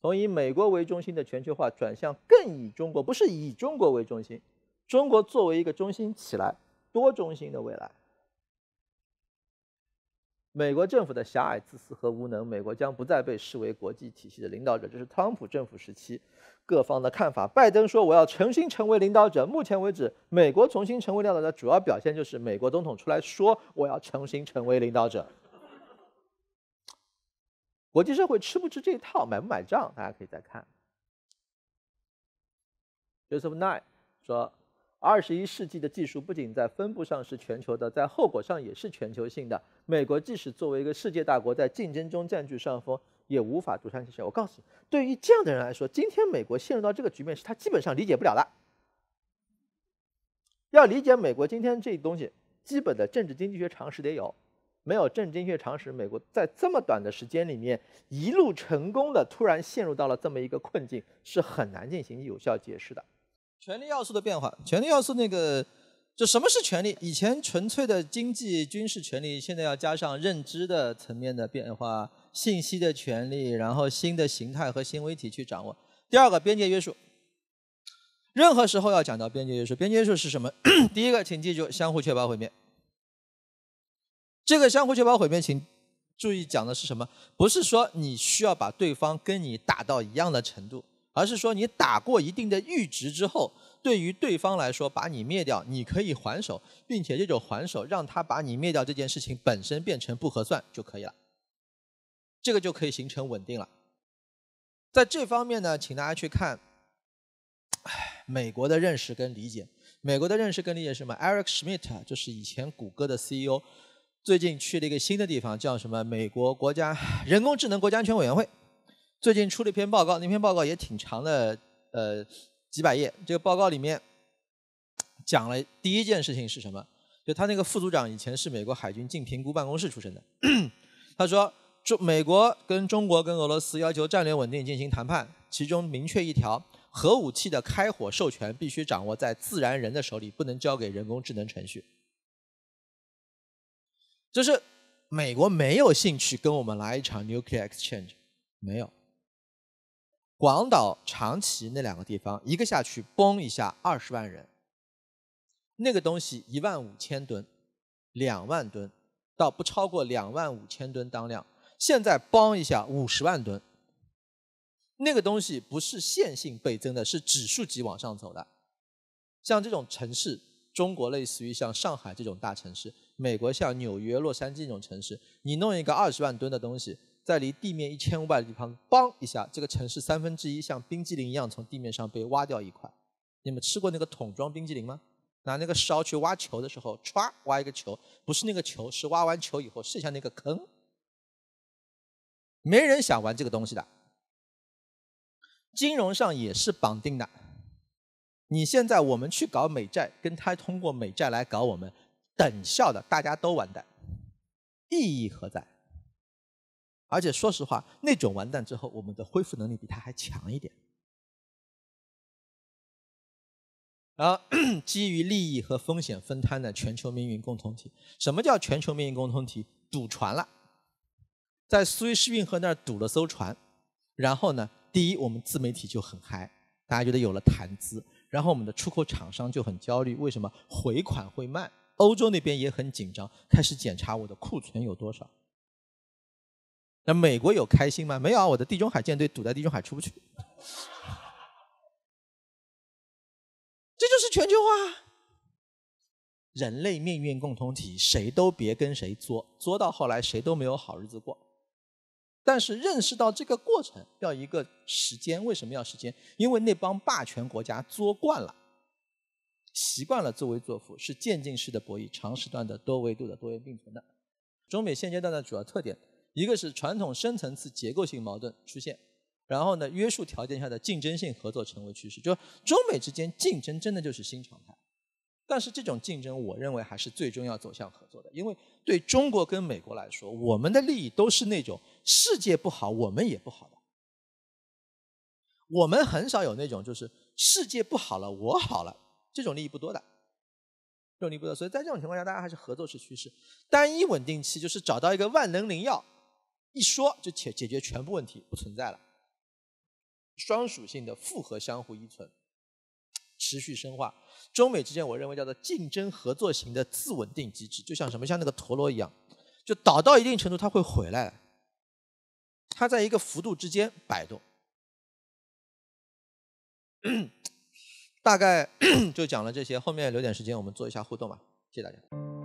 Speaker 1: 从以美国为中心的全球化转向更以中国，不是以中国为中心，中国作为一个中心起来，多中心的未来。美国政府的狭隘、自私和无能，美国将不再被视为国际体系的领导者。这是特朗普政府时期各方的看法。拜登说：“我要重新成为领导者。”目前为止，美国重新成为领导者的主要表现就是美国总统出来说：“我要重新成为领导者。”国际社会吃不吃这套，买不买账，大家可以再看。Joseph Nye 说。二十一世纪的技术不仅在分布上是全球的，在后果上也是全球性的。美国即使作为一个世界大国，在竞争中占据上风，也无法独善其身。我告诉你，对于这样的人来说，今天美国陷入到这个局面，是他基本上理解不了的。要理解美国今天这东西，基本的政治经济学常识得有。没有政治经济学常识，美国在这么短的时间里面一路成功的，突然陷入到了这么一个困境，是很难进行有效解释的。权力要素的变化，权力要素那个，就什么是权力？以前纯粹的经济军事权力，现在要加上认知的层面的变化，信息的权利，然后新的形态和新微体去掌握。第二个，边界约束。任何时候要讲到边界约束，边界约束是什么？第一个，请记住，相互确保毁灭。这个相互确保毁灭，请注意讲的是什么？不是说你需要把对方跟你打到一样的程度。而是说，你打过一定的阈值之后，对于对方来说，把你灭掉，你可以还手，并且这种还手让他把你灭掉这件事情本身变成不合算就可以了，这个就可以形成稳定了。在这方面呢，请大家去看，美国的认识跟理解。美国的认识跟理解是什么？Eric Schmidt 就是以前谷歌的 CEO，最近去了一个新的地方，叫什么？美国国家人工智能国家安全委员会。最近出了一篇报告，那篇报告也挺长的，呃，几百页。这个报告里面讲了第一件事情是什么？就他那个副组长以前是美国海军竞评估办公室出身的。他说，中美国跟中国跟俄罗斯要求战略稳定进行谈判，其中明确一条，核武器的开火授权必须掌握在自然人的手里，不能交给人工智能程序。就是美国没有兴趣跟我们来一场 nuclear exchange，没有。广岛、长崎那两个地方，一个下去嘣一下二十万人，那个东西一万五千吨、两万吨，到不超过两万五千吨当量。现在嘣一下五十万吨，那个东西不是线性倍增的，是指数级往上走的。像这种城市，中国类似于像上海这种大城市，美国像纽约、洛杉矶这种城市，你弄一个二十万吨的东西。在离地面一千五百的地方，嘣一下，这个城市三分之一像冰激凌一样从地面上被挖掉一块。你们吃过那个桶装冰激凌吗？拿那个勺去挖球的时候，歘挖一个球，不是那个球，是挖完球以后剩下那个坑。没人想玩这个东西的。金融上也是绑定的。你现在我们去搞美债，跟他通过美债来搞我们，等效的，大家都完蛋，意义何在？而且说实话，那种完蛋之后，我们的恢复能力比他还强一点。然后，基于利益和风险分摊的全球命运共同体。什么叫全球命运共同体？堵船了，在苏伊士运河那儿堵了艘船。然后呢，第一，我们自媒体就很嗨，大家觉得有了谈资。然后我们的出口厂商就很焦虑，为什么回款会慢？欧洲那边也很紧张，开始检查我的库存有多少。那美国有开心吗？没有啊，我的地中海舰队堵在地中海出不去。这就是全球化，人类命运共同体，谁都别跟谁作，作到后来谁都没有好日子过。但是认识到这个过程要一个时间，为什么要时间？因为那帮霸权国家作惯了，习惯了作威作福，是渐进式的博弈，长时段的多维度的多元并存的。中美现阶段的主要特点。一个是传统深层次结构性矛盾出现，然后呢，约束条件下的竞争性合作成为趋势。就中美之间竞争真的就是新常态，但是这种竞争，我认为还是最终要走向合作的，因为对中国跟美国来说，我们的利益都是那种世界不好，我们也不好的。我们很少有那种就是世界不好了，我好了，这种利益不多的。这种利益不多，所以在这种情况下，大家还是合作是趋势。单一稳定器就是找到一个万能灵药。一说就解解决全部问题不存在了，双属性的复合相互依存，持续深化。中美之间，我认为叫做竞争合作型的自稳定机制，就像什么像那个陀螺一样，就倒到一定程度它会回来，它在一个幅度之间摆动。大概 就讲了这些，后面留点时间我们做一下互动吧，谢谢大家。